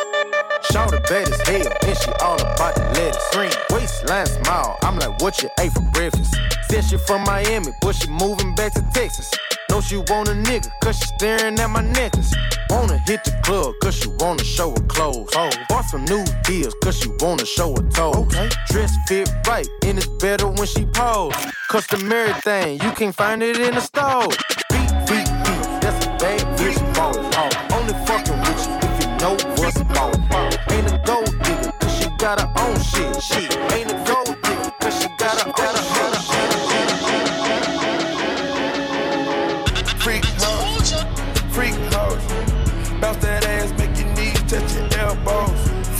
Shawty bad as hell, and she all about the lettuce. Green waistline smile, I'm like, what you ate for breakfast? Said she from Miami, but she moving back to Texas. Know she want a nigga, cause she staring at my necklace. Wanna hit the club, cause she wanna show her clothes. Oh, bought some new deals, cause she wanna show her toes. Okay. Dress fit right, and it's better when she pose. Customary thing, you can't find it in the store. Beat, beat, beat, that's a bad bitch ballin'. Oh, only fucking with you if you know what's ballin'. Ain't a gold digger, cause she got her own shit. Shit, ain't a gold digger, cause she got a, got a,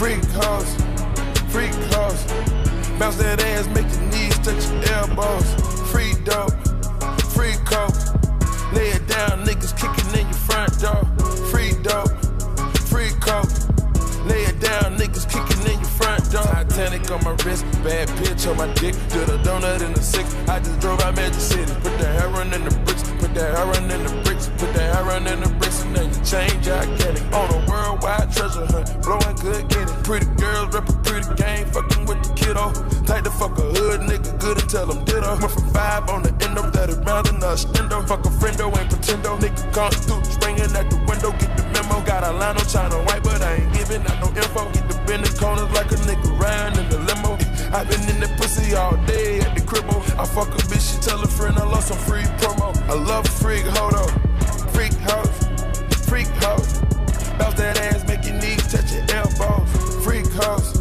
Freak hoes, freak hoes. Bounce that ass, make your knees touch your elbows. Free dope, free coke. Lay it down, niggas kicking in your front door. Free dope, free coke. Lay it down, niggas kicking in your front door. Titanic on my wrist, bad bitch on my dick. Did a donut in the six. I just drove out Magic City. Put the heroin in the bricks, put the heroin in the bricks, put the heroin in the bricks, and then you change gigantic. On a worldwide treasure hunt, blowing good, get it. Pretty girls rep a pretty game, fucking with the kiddo. Tight the fuck a hood nigga, good and tell them ditto. Went from five on the end of that round in a stendo. Fuck a friendo, ain't pretendo. Nigga come through, springing at the window, get the memo. Got a line on China white, but I ain't giving out no info. Get the bend the corners like a nigga riding in the limo. I been in the pussy all day at the cribbo. I fuck a bitch, she tell a friend I lost some free promo. I love a freak, hold up. Freak hoes, freak hoes. Bounce that ass, make your knees touch your elbows. Freak hoes,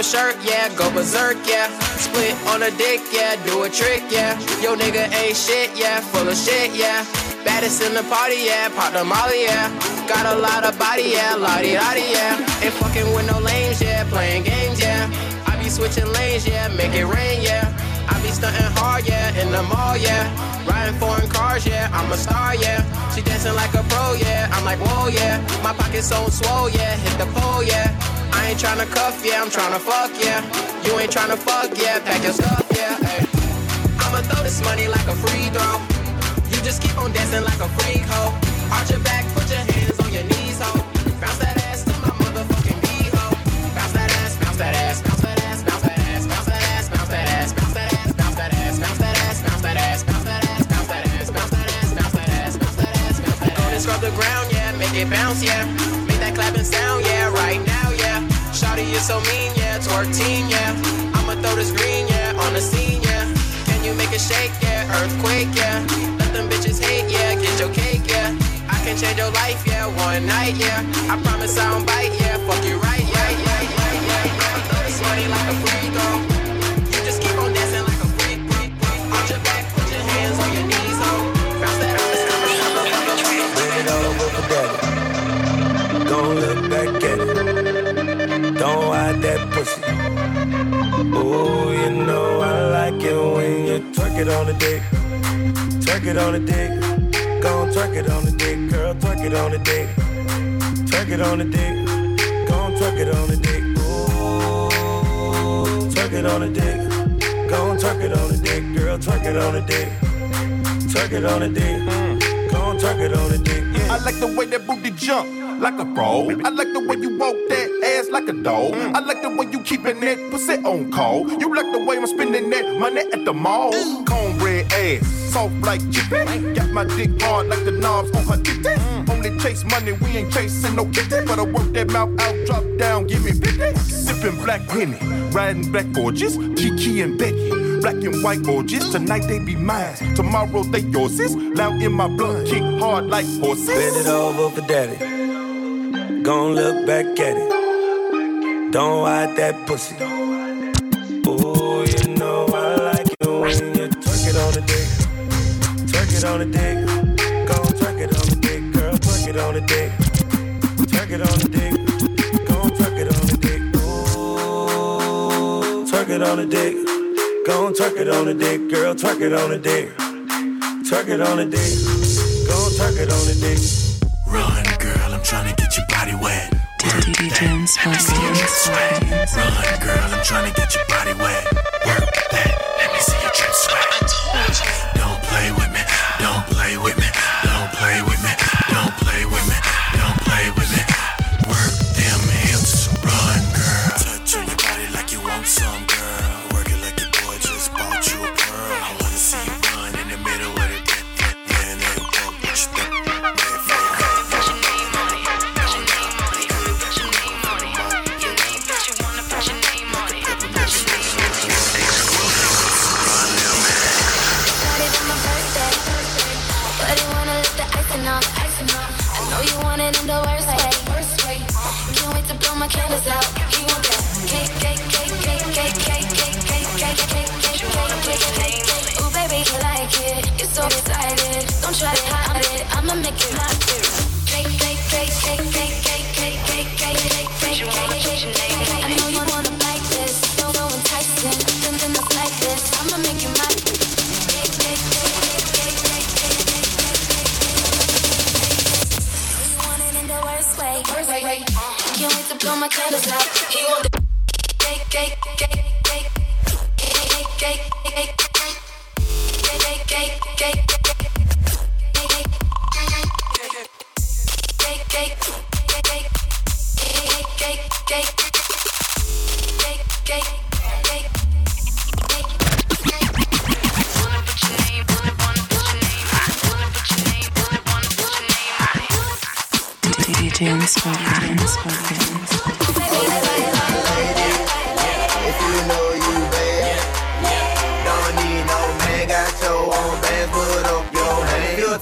your shirt, yeah, go berserk, yeah. Split on a dick, yeah, do a trick, yeah. Yo nigga ain't shit, yeah, full of shit, yeah. Baddest in the party, yeah, pop the molly, yeah. Got a lot of body, yeah, lottie lottie, yeah. Ain't fucking with no lanes, yeah, playing games, yeah. I be switching lanes, yeah, make it rain, yeah. I be stunting hard, yeah, in the mall, yeah. Riding foreign cars, yeah, I'm a star, yeah. She dancing like a pro, yeah. I'm like, whoa, yeah. My pockets so swole, yeah. Hit the pole, yeah. Ain't tryna cuff, yeah. I'm tryna fuck, yeah. You ain't tryna fuck, yeah. Pack your stuff, yeah. Ay. I'ma throw this money like a free throw. You just keep on dancing like a freak hoe. Arch your back, put your hands on your knees, ho. Bounce that ass to my motherfucking beat, ho. Bounce that ass, bounce that ass, bounce that ass, bounce that ass, bounce that ass, bounce that ass, bounce that ass, bounce that ass, bounce that ass, bounce that ass, bounce that ass, bounce that ass, bounce that ass, bounce that ass, bounce that ass, bounce that ass. Scrub the ground, yeah, make it bounce, yeah. Make that clapping sound, yeah, right now, Shawty, you so mean, yeah, twerk team, yeah. I'ma throw this green, yeah, on the scene, yeah. Can you make it shake, yeah, earthquake, yeah. Let them bitches hate, yeah, get your cake, yeah. I can change your life, yeah, one night, yeah. I promise I don't bite, yeah, fuck you right, yeah, yeah, yeah, yeah, yeah. Throw this money like a free it on the dick. Twerk it on the dick. Go on, twerk it on the dick, girl. Twerk it on the dick. Twerk it on the dick. Go on, twerk it on the dick. Ooh, twerk it on the dick. Go on, twerk it on the dick, girl. Twerk it on the dick. Twerk it on the dick. Go on, twerk it on the dick. I like the way that booty jump like a pro. I like the way you walk like a dog. I like the way you keepin' that pussy on call. You like the way I'm spending that money at the mall. Cornbread ass, soft like chicken. Got my dick hard like the knobs on her titty. Only chase money, we ain't chasing no kitty. But I work that mouth out, drop down, give me 50. Sippin' black Henny, riding black gorgeous. Kiki and Becky. Black and white orgies, tonight they be mine, tomorrow they yours. Loud in my blood, kick hard like horses. Bend it over for daddy. Gon' look back at it. Don't hide that pussy. Ooh, you know I like it when you twerk it on the dick. Twerk it on the dick. Gon' twerk it on the dick, girl. Twerk it on the dick. Twerk it on the dick. Gon' twerk it on the dick. Ooh, twerk it on the dick. Gon' twerk it on the dick, girl. Twerk it on the dick. Twerk it on the dick. Gon' twerk it on the dick. Run, girl, I'm trying to get your body wet. DJ Unspoken. Run, girl, I'm trying to get your body wet.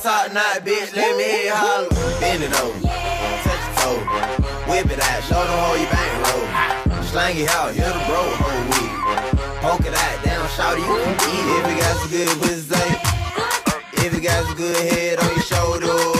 Top knot bitch, let me you holler. Bend it over, touch your toe, whip it out, show them how you bang roll. Slang it out, you're the bro, whole weed. Poke it out, down, shout you can eat. If you got some good pussy. If you got some good head on your shoulders,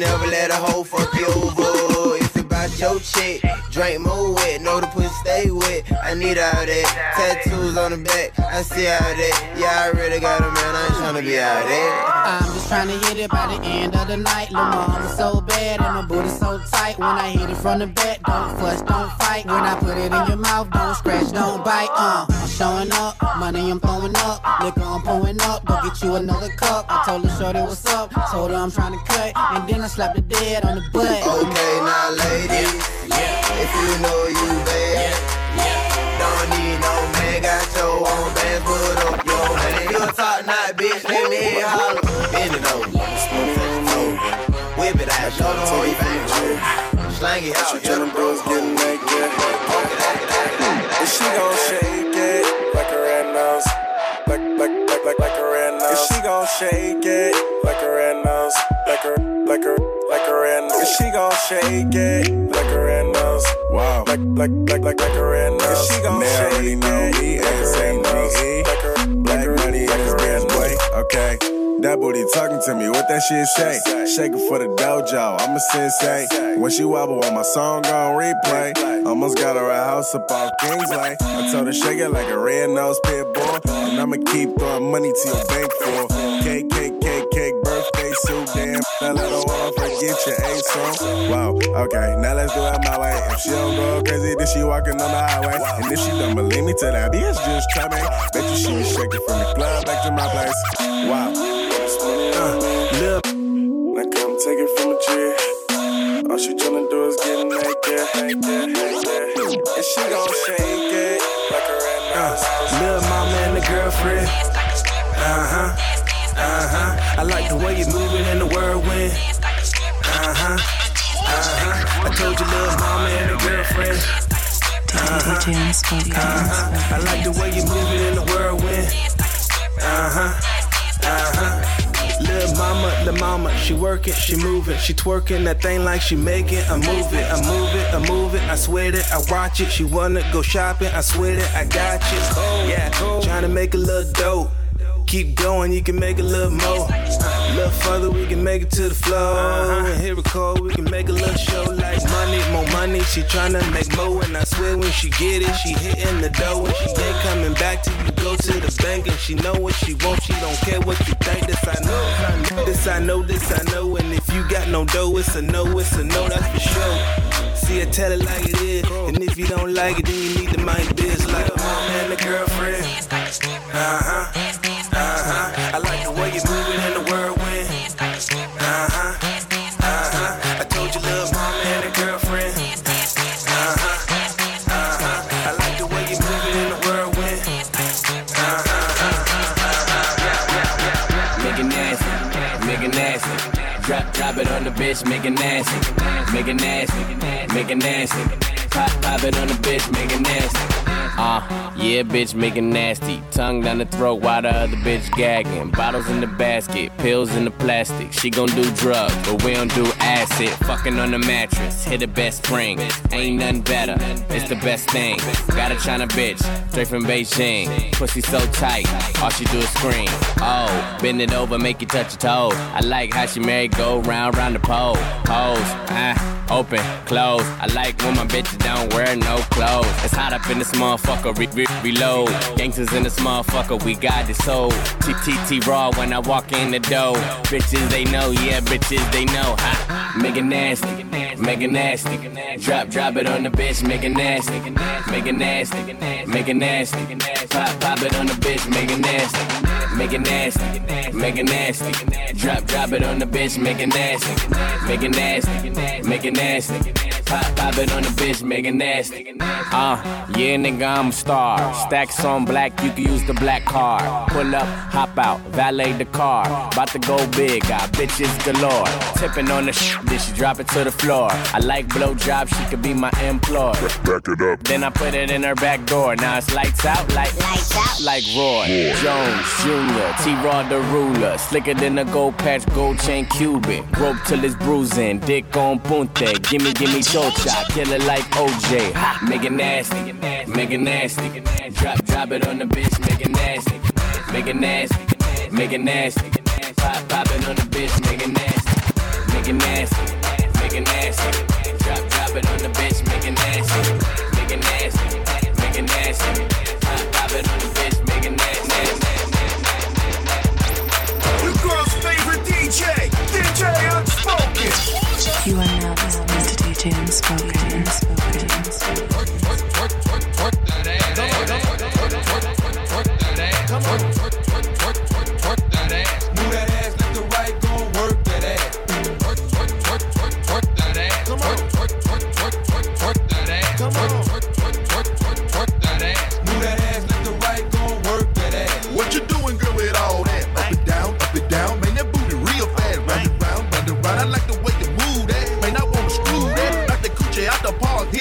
never let a hoe fuck you over, if you bout your chick, drink more wet, know the pussy stay wet. I need all that. Tattoos on the back, I see all that. Yeah, I really got a man, I ain't tryna be out there. I'm just trying to hit it by the end of the night. Lil' mama so bad and my booty so tight. When I hit it from the back, don't fuss, don't fight. When I put it in your mouth, don't scratch, don't bite. Uh, I'm showing up, money I'm throwing up, liquor I'm pouring up. Go get you another cup. I told her shorty what's up, told her I'm trying to cut, and then I slapped the dead on the butt. Okay, now ladies, if you know you bad, don't need no man, got your own bands, put up your hand. You a top bitch, let me you holler. Bend it over, whip it out, show them how you bang. Slang it out, yeah, them bros getting naked. And she gon' shake it like a red nose. Like, like, like, like, like a red nose. And she gon' shake it like a red nose. Like a, like a, like a red nose. And she gon' shake it like a red nose. Wow. Like, like, like, like, like a red nose. She gon' shake already know me, like a red nose. Like a, black money in this bitch, boy. Okay. That booty talking to me, what that shit say? Shake it for the dojo, I'm a sensei. When she wobble on my song on replay, Almost got her a house up off Kingsway. I told her shake it like a red nose pit bull. And I'ma keep throwing money to your bank for cake, suit. Damn, let her wanna forget your A song. Wow, okay, now let's do it my way. If she don't go crazy, then she walking on the highway. And if she don't believe me, tell that bitch just try me. Bet you she was shaking from the club back to my place. Wow. Uh, lil' now come take it from the G. All she tryna do is get naked. And she gon' shake it like a red Uh, little mama and the girlfriend. Uh huh. Uh huh. I like the way you're moving in the whirlwind. Uh huh. Uh huh. I told you, little mama and the girlfriend. DJ Unspoken. Uh-huh. I like the way you're moving in the whirlwind. Uh huh. Uh huh. Little mama, the mama, she working, she moving, she twerking that thing like she making. I move it, I move it, I move it, I sweat it, I watch it. She wanna go shopping, I sweat it, I got you. Yeah, trying to make a little dope. Keep going, you can make a little more. A little further, we can make it to the floor. And here we go, we can make a little show like money, more money. She tryna make more, and I swear when she get it, she hitting the dough. And she ain't coming back till you go to the bank. And she know what she wants, she don't care what you think. This I know, this I know, this I know. And if you got no dough, it's a no, it's a no, that's for sure. See, I tell it like it is. And if you don't like it, then you need to mind biz like a mom and a girlfriend. Uh huh. Bitch, make it nasty, make it nasty, make it nasty. Pop, pop it on the bitch, make it nasty. Uh, yeah, bitch, make it nasty. Tongue down the throat while the other bitch gagging. Bottles in the basket, pills in the plastic. She gon' do drugs, but we don't do acid. Fucking on the mattress, hit the best spring. Ain't nothing better, it's the best thing. Got a China bitch, straight from Beijing. Pussy so tight, all she do is scream. Oh, bend it over, make you touch your toe. I like how she married, go round, round the pole. Pose, ah, open, close. I like when my bitches don't wear no clothes. It's hot up in this motherfucker, re- re- reload. Gangsters in this motherfucker, we got this soul. TTT raw when I walk in the door. Bitches they know, yeah, bitches they know. Ha. Make it nasty, make it nasty. Drop, drop it on the bitch, make it nasty, make it nasty, make it nasty. Pop, pop it on the bitch, make it nasty, make it nasty, make it nasty. Drop, drop it on the bitch, make it nasty, make it nasty, make it nasty. Pop, pop it on the bitch, make it nasty. Uh, yeah, nigga, I'm a star. Stacks on black, you can use the black card. Pull up, hop out, valet the car. About to go big, got bitches galore. Tipping on the sh, then she drop it to the floor. I like blow jobs, she could be my employer. Back it up. Then I put it in her back door. Now it's lights out, like lights out, like Roy Jones Jr. T Rod the ruler, slicker than a gold patch, gold chain Cuban. Rope till it's bruising, dick on punte. Gimme, gimme chocha, kill it like OJ. Ha, make it nasty, make it nasty. Drop, drop it on the bitch, make it nasty, make it nasty, make it nasty. Pop, pop it on the bitch, make it nasty, make it nasty, make it nasty. Drop, drop it on the bitch, make it nasty, make it nasty, make it nasty. Pop, pop it on the bitch, make it nasty. Your girl's favorite DJ, DJ Unspoken. You are now listening to DJ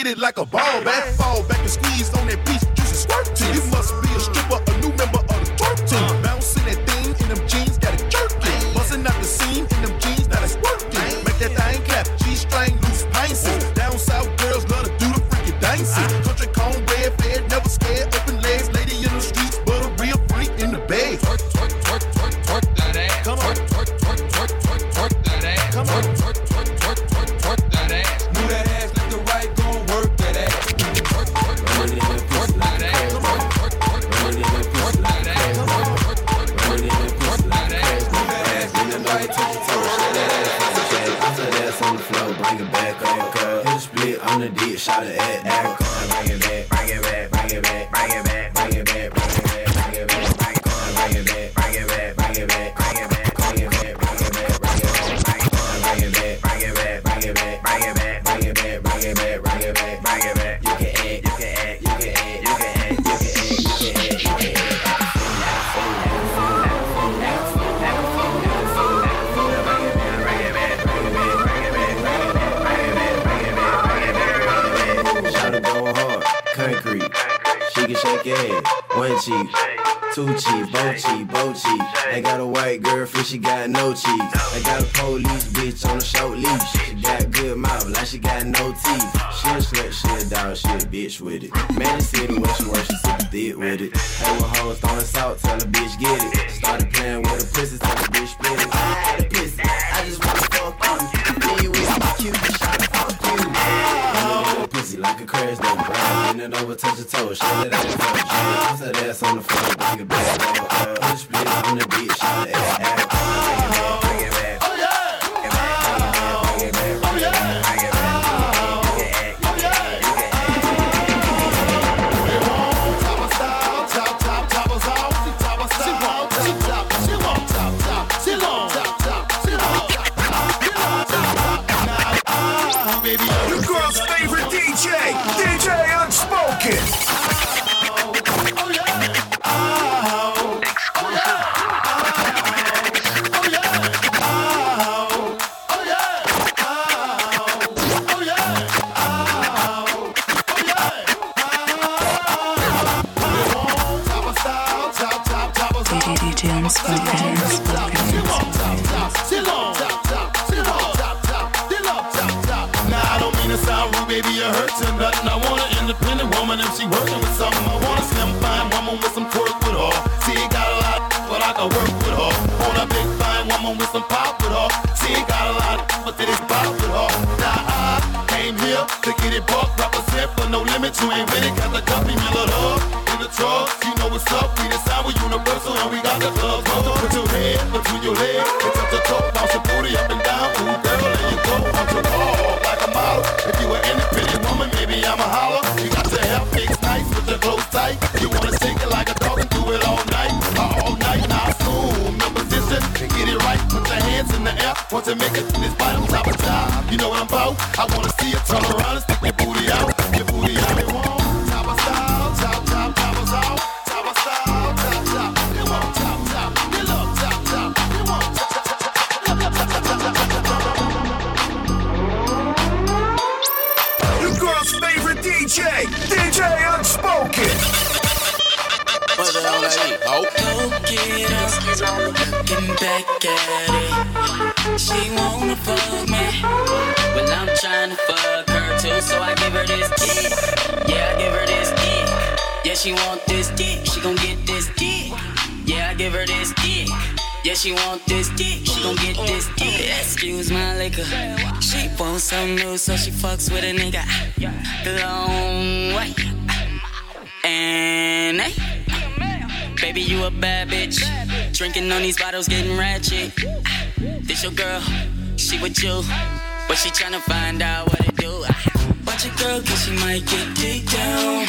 it like a ball back. Fall back and squeeze bring it back, bring it back, bring it back, bring it back, bring it back, bring it back. You can act, you can act, you can act, you can act, you can act, you can act, you can act. Concrete. She can shake ass, one cheek, two cheek, both cheek, both cheek. I got a white girlfriend, she got no cheeks. I got a police bitch on a short leash. She good mouth, like she got no teeth. She a slut, she a dog, she a bitch with it. Man, the city when she works, she super thick with it. Hey, with hoes throwing salt, tell the bitch get it. Started playing with the pussy, tell the bitch split it. Ah, the pussy, I just wanna fuck you. Then you me cute, shot fuck you. Oh. Pussy like a crash brown. Bend it over, touch your toes, shut it out the. Toss that ass on the floor, bring it back. Uh, uh, put a split on the dick, shot it ass out. Something new, so she fucks with a nigga. Long way. And hey, baby, you a bad bitch. Drinking on these bottles, getting ratchet. This your girl, she with you, but she tryna find out what it do. Watch your girl, cause she might get deep down,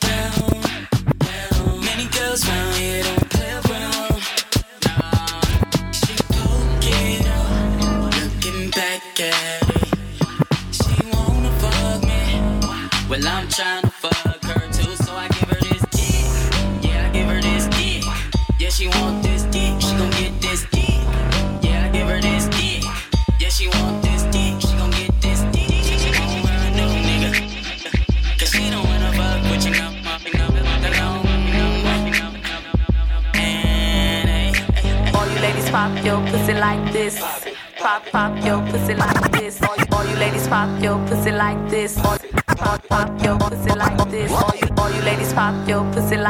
down, down. Many girls here don't play around. Nah, she poking looking back at sunshine.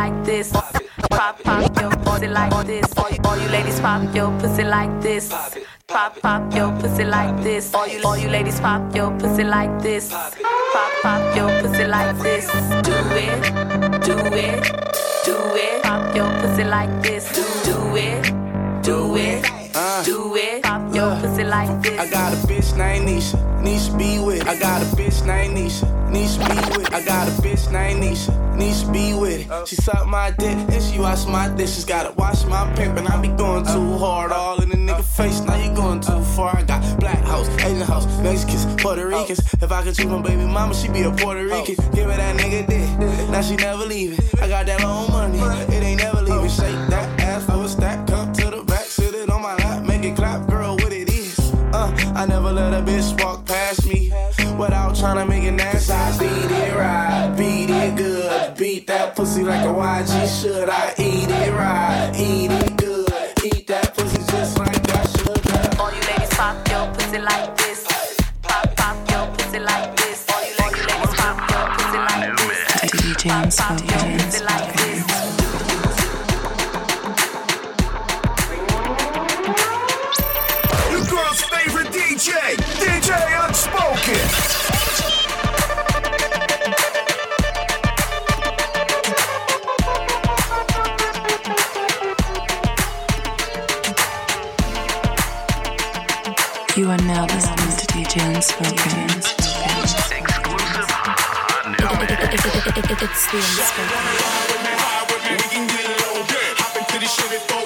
Like this. Pop, pop your pussy like this. All you, all you ladies pop your pussy like this. Pop, pop your pussy like this. All you, all you ladies pop your pussy like this. Pop, pop your pussy like this. Do it, do it, do it. Pop your pussy like this. Do, do it, do it, do it. Uh. Pop your pussy like this. I got a bitch named Nisha. Nisha be with it. I got a bitch named Nisha. Nisha be with it. I got a bitch named Nisha. Nisha be with it. She suck my dick and she wash my dishes. Gotta wash my pimp and I be going too hard. All in the nigga face. Now you going too far. I got black house, Asian house, Mexicans, Puerto Ricans. If I could choose my baby mama, she be a Puerto Rican. Give her that nigga dick. Now she never leaving. I got that long money. It ain't I never let a bitch walk past me without trying to make it nasty. I beat it right, beat it good. Beat that pussy like a YG should. I eat it right, eat it good. Eat that pussy just like I should. All you ladies pop your pussy like this. Pop, pop your pussy like this. All you, all you ladies pop your pussy like this. DJ Pop, and pop your pussy like this. You are now listening to DJ Unspoken. It's the unspoken. DJ,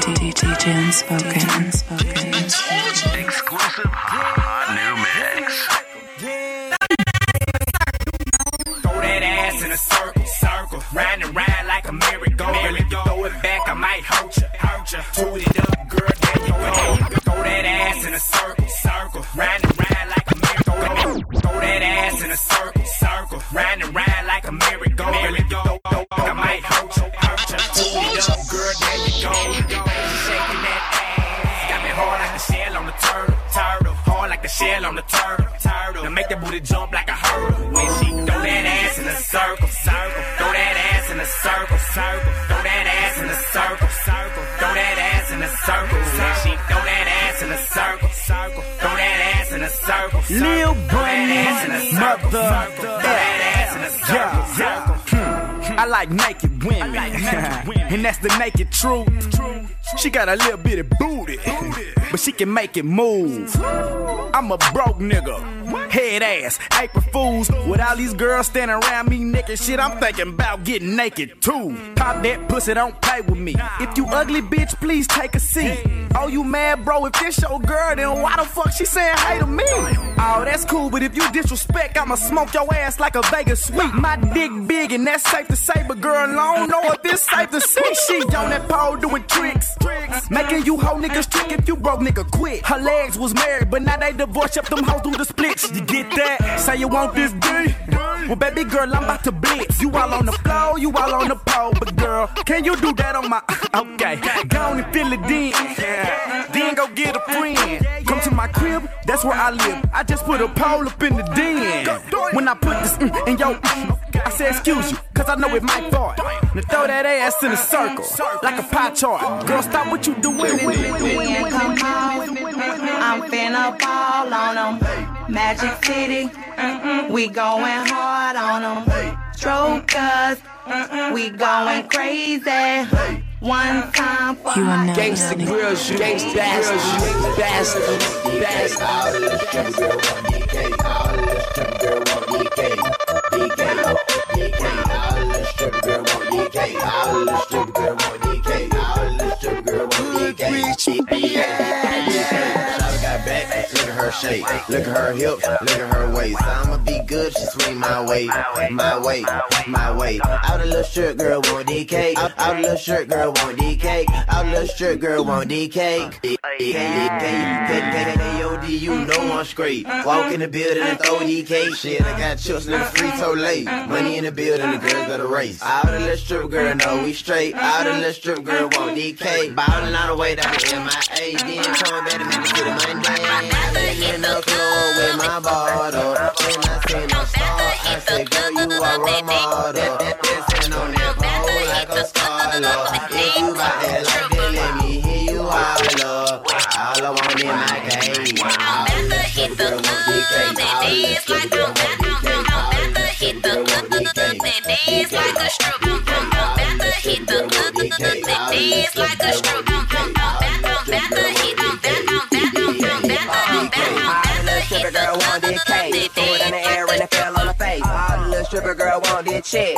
DJ Unspoken. Unspoken. Exclusive Bunny, circle, mother, circle. Throw that ass in a circle, circle. I like naked women, and that's the naked truth. She got a little bitty booty, but she can make it move. I'm a broke nigga, head ass, April Fools. With all these girls standing around me naked shit, I'm thinking about getting naked too. Pop that pussy, don't play with me. If you ugly bitch, please take a seat. Oh, you mad, bro? If this your girl, then why the fuck she saying hey to me? Oh, that's cool, but if you disrespect, I'ma smoke your ass like a Vegas sweep. My dick big, and that's safe to say, but girl, I don't know if it's safe to see. She on that pole doing tricks, making you hoe niggas trick if you broke nigga quit. Her legs was married, but now they divorced up them hoes through the splits. You get that? Say you want this D? Well, baby girl, I'm about to blitz. You all on the floor, you all on the pole, but girl, can you do that on my? <laughs> Okay, go on and feel it then. Then go get a friend. Come to my crib, that's where I live. I just put a pole up in the den. When I put this mm, in your, mm, I say excuse you, cause I know it might fall. Now throw that ass in a circle, like a pie chart. Girl, stop what you doing. come on. I'm finna ball on them. Magic City, mm-mm, we going hard on them. Stroke us, mm-mm, we going crazy. One time for You are my Gangsta grills, you gangsta bastard, bastard, bastard. Shawty her shape, look at her hips, look at her waist. I'ma be good, she swing my way, my way, my way. Out a little shirt girl want DK, out, out a little shirt girl want DK, out a little shirt girl want DK. You know I'm straight. Walk in the building and throw DK shit. I got chips in the free so late. Money in the building, the girls got a race. Out a little strip girl, know we straight. Out a little strip girl want DK. Ballin' all the way down to MIA. Then coming back to Memphis to Monday. I've been in the club with my bottle. When I seen a star, I said, girl, you are a model. Dancing on that pole like a star, If you bout that like that, let me hear you holler. All I want in my game. The girl want DK. All the strip girl want DK. All the strip girl want DK. Dance like a strip, I'm about to hit the dance like a strip, I'm about to want this cake. Threw it in the air and it fell on her face. All the little stripper girl want this check.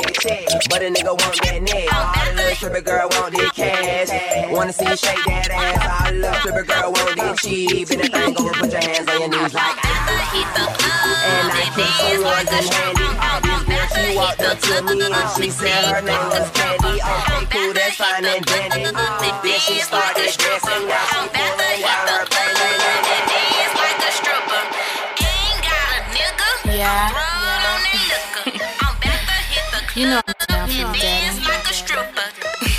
But a nigga want that neck. All the little stripper girl want this cash. Wanna see you shake that ass. All the little stripper girl want this cheap. And the thing over, put your hands on your knees like And I keep some ones in handy. This girl, she walked up to me and she said her name was Candy. Okay, cool, that's fine and dandy. Then she started dressing. Now she pulling out her panties. You know I'm down dance like a stripper.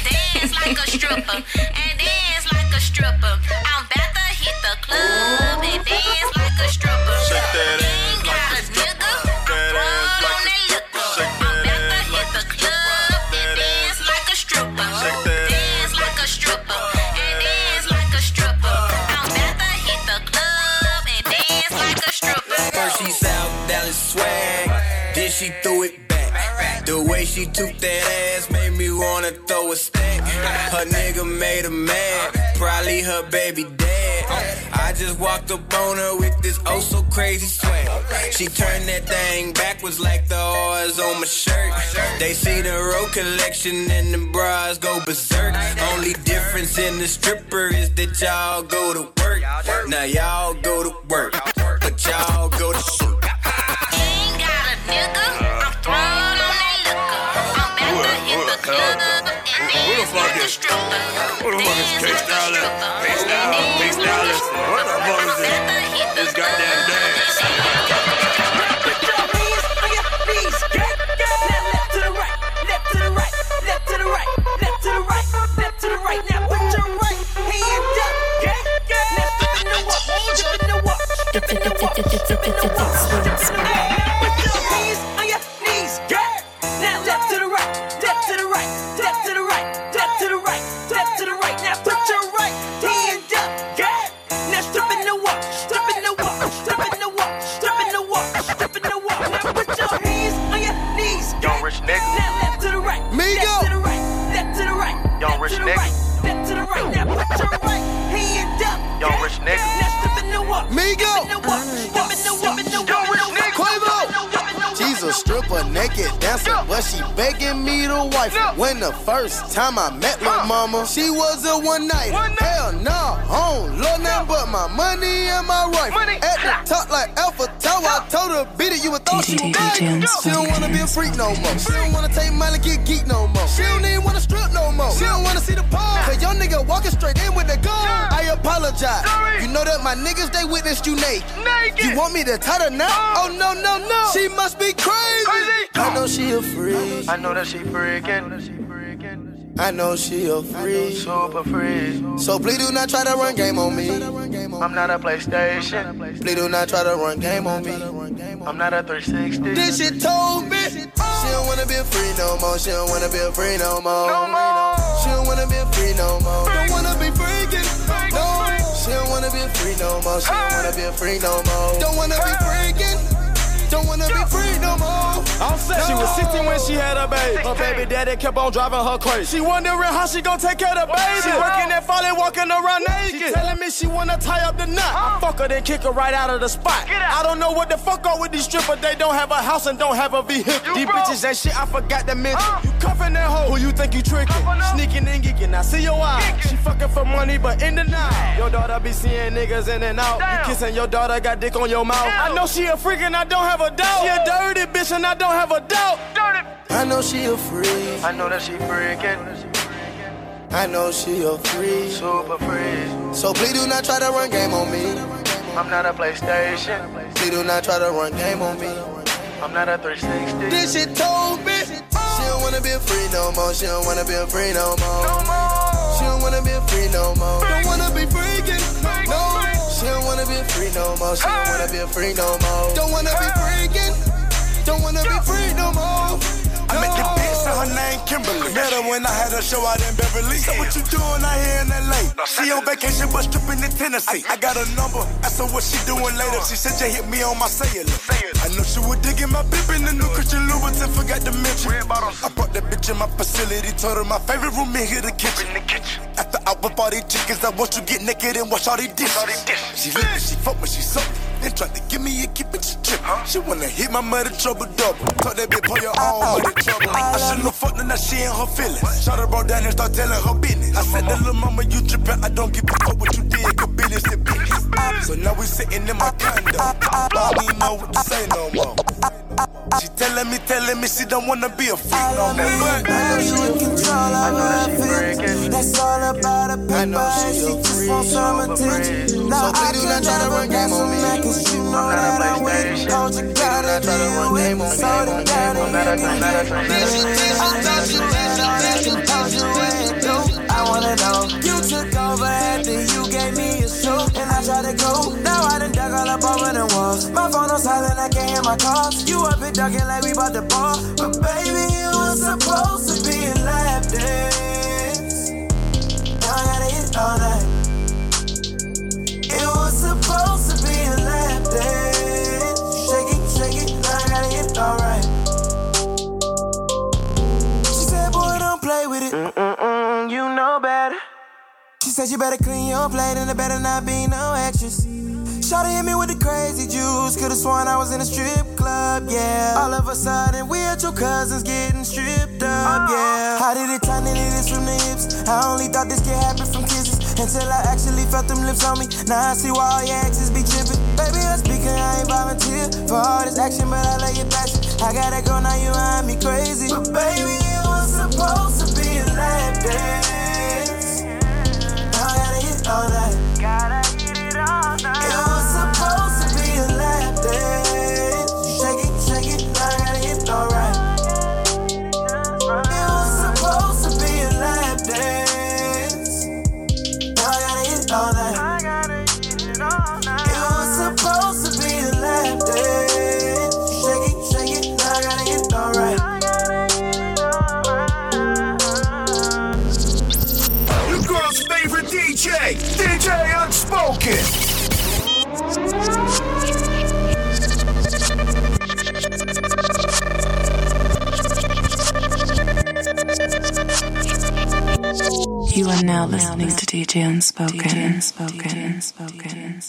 Dance like a stripper. And dance like a stripper. I'm about to hit the club and dance she took that ass made me wanna throw a stack. Her nigga made her mad, probably her baby dad. I just walked up on her with this oh so crazy swag. She turned that thing backwards like the R's on my shirt. They see the road collection and the bras go berserk. Only difference in the stripper is that y'all go to work. Now y'all go to work, but y'all go to shoot. Ain't got a nigga. Hit the club and dance like a stripper. Who the fuck is K-Stylist? K-Stylist, K-Stylist. What the fuck is this? This goddamn dance. Young stripper, naked dancer, but she begging me to wife. her. When the first time I met Lil' Mama, she was a one night. Hell nah, I don't love nothing but my money and my rifle. At the top like Alpha Tower, I told her beat it, you would thought she was bad. She don't wanna be a freak no more. She don't wanna take mine and get geek no more. She don't even wanna strip no more. She don't wanna see the pole. Cause your nigga walking straight in with the gun. I apologize. You know that my niggas, they witnessed you naked. You want me to tie her now? Oh no, no, no. She must be crazy. I know she a freak. I know that she freaking. I know she a freak. Super freak. So please do not try to run game on me. I'm not a PlayStation. Please do not try to run game on me. I'm not a 360. This shit told me she don't wanna be a free no more. She don't wanna be a free no more. She don't wanna be a free no more. Don't wanna be freaking. No. She don't wanna be a free no more. She don't wanna be a free no more. Don't wanna be freaking. Don't wanna be free no more. I'm set. She was 16 when she had a baby. Her baby daddy kept on driving her crazy. She wondering how she gon' take care of the baby. She working at Folly, walking around naked. She telling me she wanna tie up the knot. I fuck her, then kick her right out of the spot. I don't know what the fuck up with these strippers. They don't have a house and don't have a vehicle. These bitches ain't shit, I forgot to mention. You cuffing that hoe, who you think you tricking? Sneaking and geeking, I see your eyes. She fucking for money, but in the night. Your daughter be seeing niggas in and out. You kissing your daughter, got dick on your mouth. I know she a freak and I don't have a doubt. She a dirty bitch and I don't have a doubt. I know she a freak. I know that she freaking. I know she a freak. Super freak. So please do not try to run game on me. I'm not a PlayStation. Please do not try to run game on me. I'm not a 360. This shit told me. Don't wanna be free no more. She don't wanna be free no more. She don't wanna be free no more. Don't wanna be freaking. No. She don't wanna be free no more. She don't wanna be free no more. Don't wanna be freaking. Don't wanna be free no more. I met the bitch and her name Kimberly. Met her when I had a show out in Beverly. So what you doing out here in LA? She on vacation but stripping in Tennessee. I got a number, asked her what she doing later. She said you hit me on my cellular. I know she was digging my bip in the new Christian Louboutin, forgot to mention. I brought that bitch in my facility, told her my favorite room in here, the kitchen. After I whip all these chickens, I want you get naked and wash all these dishes. She lick me, she fuck me, she suck me. Then tried to give me a keep it, she trip. She wanna hit my mother trouble double. Talk that bitch on your own money trouble. I shouldn't have fucked her, now she in her feelings. Shot her brought down and start telling her business. I said, the little mama, you trippin', I don't give a fuck what you did, cause business is business. So now we sitting in my condo. I don't even know what to say no more. She telling me, telling me she don't wanna be a freak no more. But I know she in control of her feelings. That's all about a paper. She just wants some attention. Now I can some back 'cause you know that Don't you gotta deal with me. So they gotta get me. I thought you did something. Thought you went through. I wanna know. You took over after you gave me a show. And I tried to go. Now I done dug all up the walls. My phone on silent, I can't hear my calls. You up and ducking like we bout the ball. But baby, it was supposed to be a lap dance. Now I gotta hit all night. It was supposed to be a lap dance. Mm-mm-mm, you know better. She said you better clean your plate and there better not be no extras. Shawty hit me with the crazy juice. Could've sworn I was in a strip club, yeah. All of a sudden, we at your cousins getting stripped up, uh. yeah. How did it turn into this from the hips? I only thought this could happen from kisses until I actually felt them lips on me. Now I see why all your exes be tripping. Baby, I'm speaking, I ain't volunteer for all this action, but I love your passion. I gotta go now, you mind me crazy. But baby, it was supposed to a dance. Now I gotta hit all night. You are now listening to DJ Unspoken. DJ Unspoken.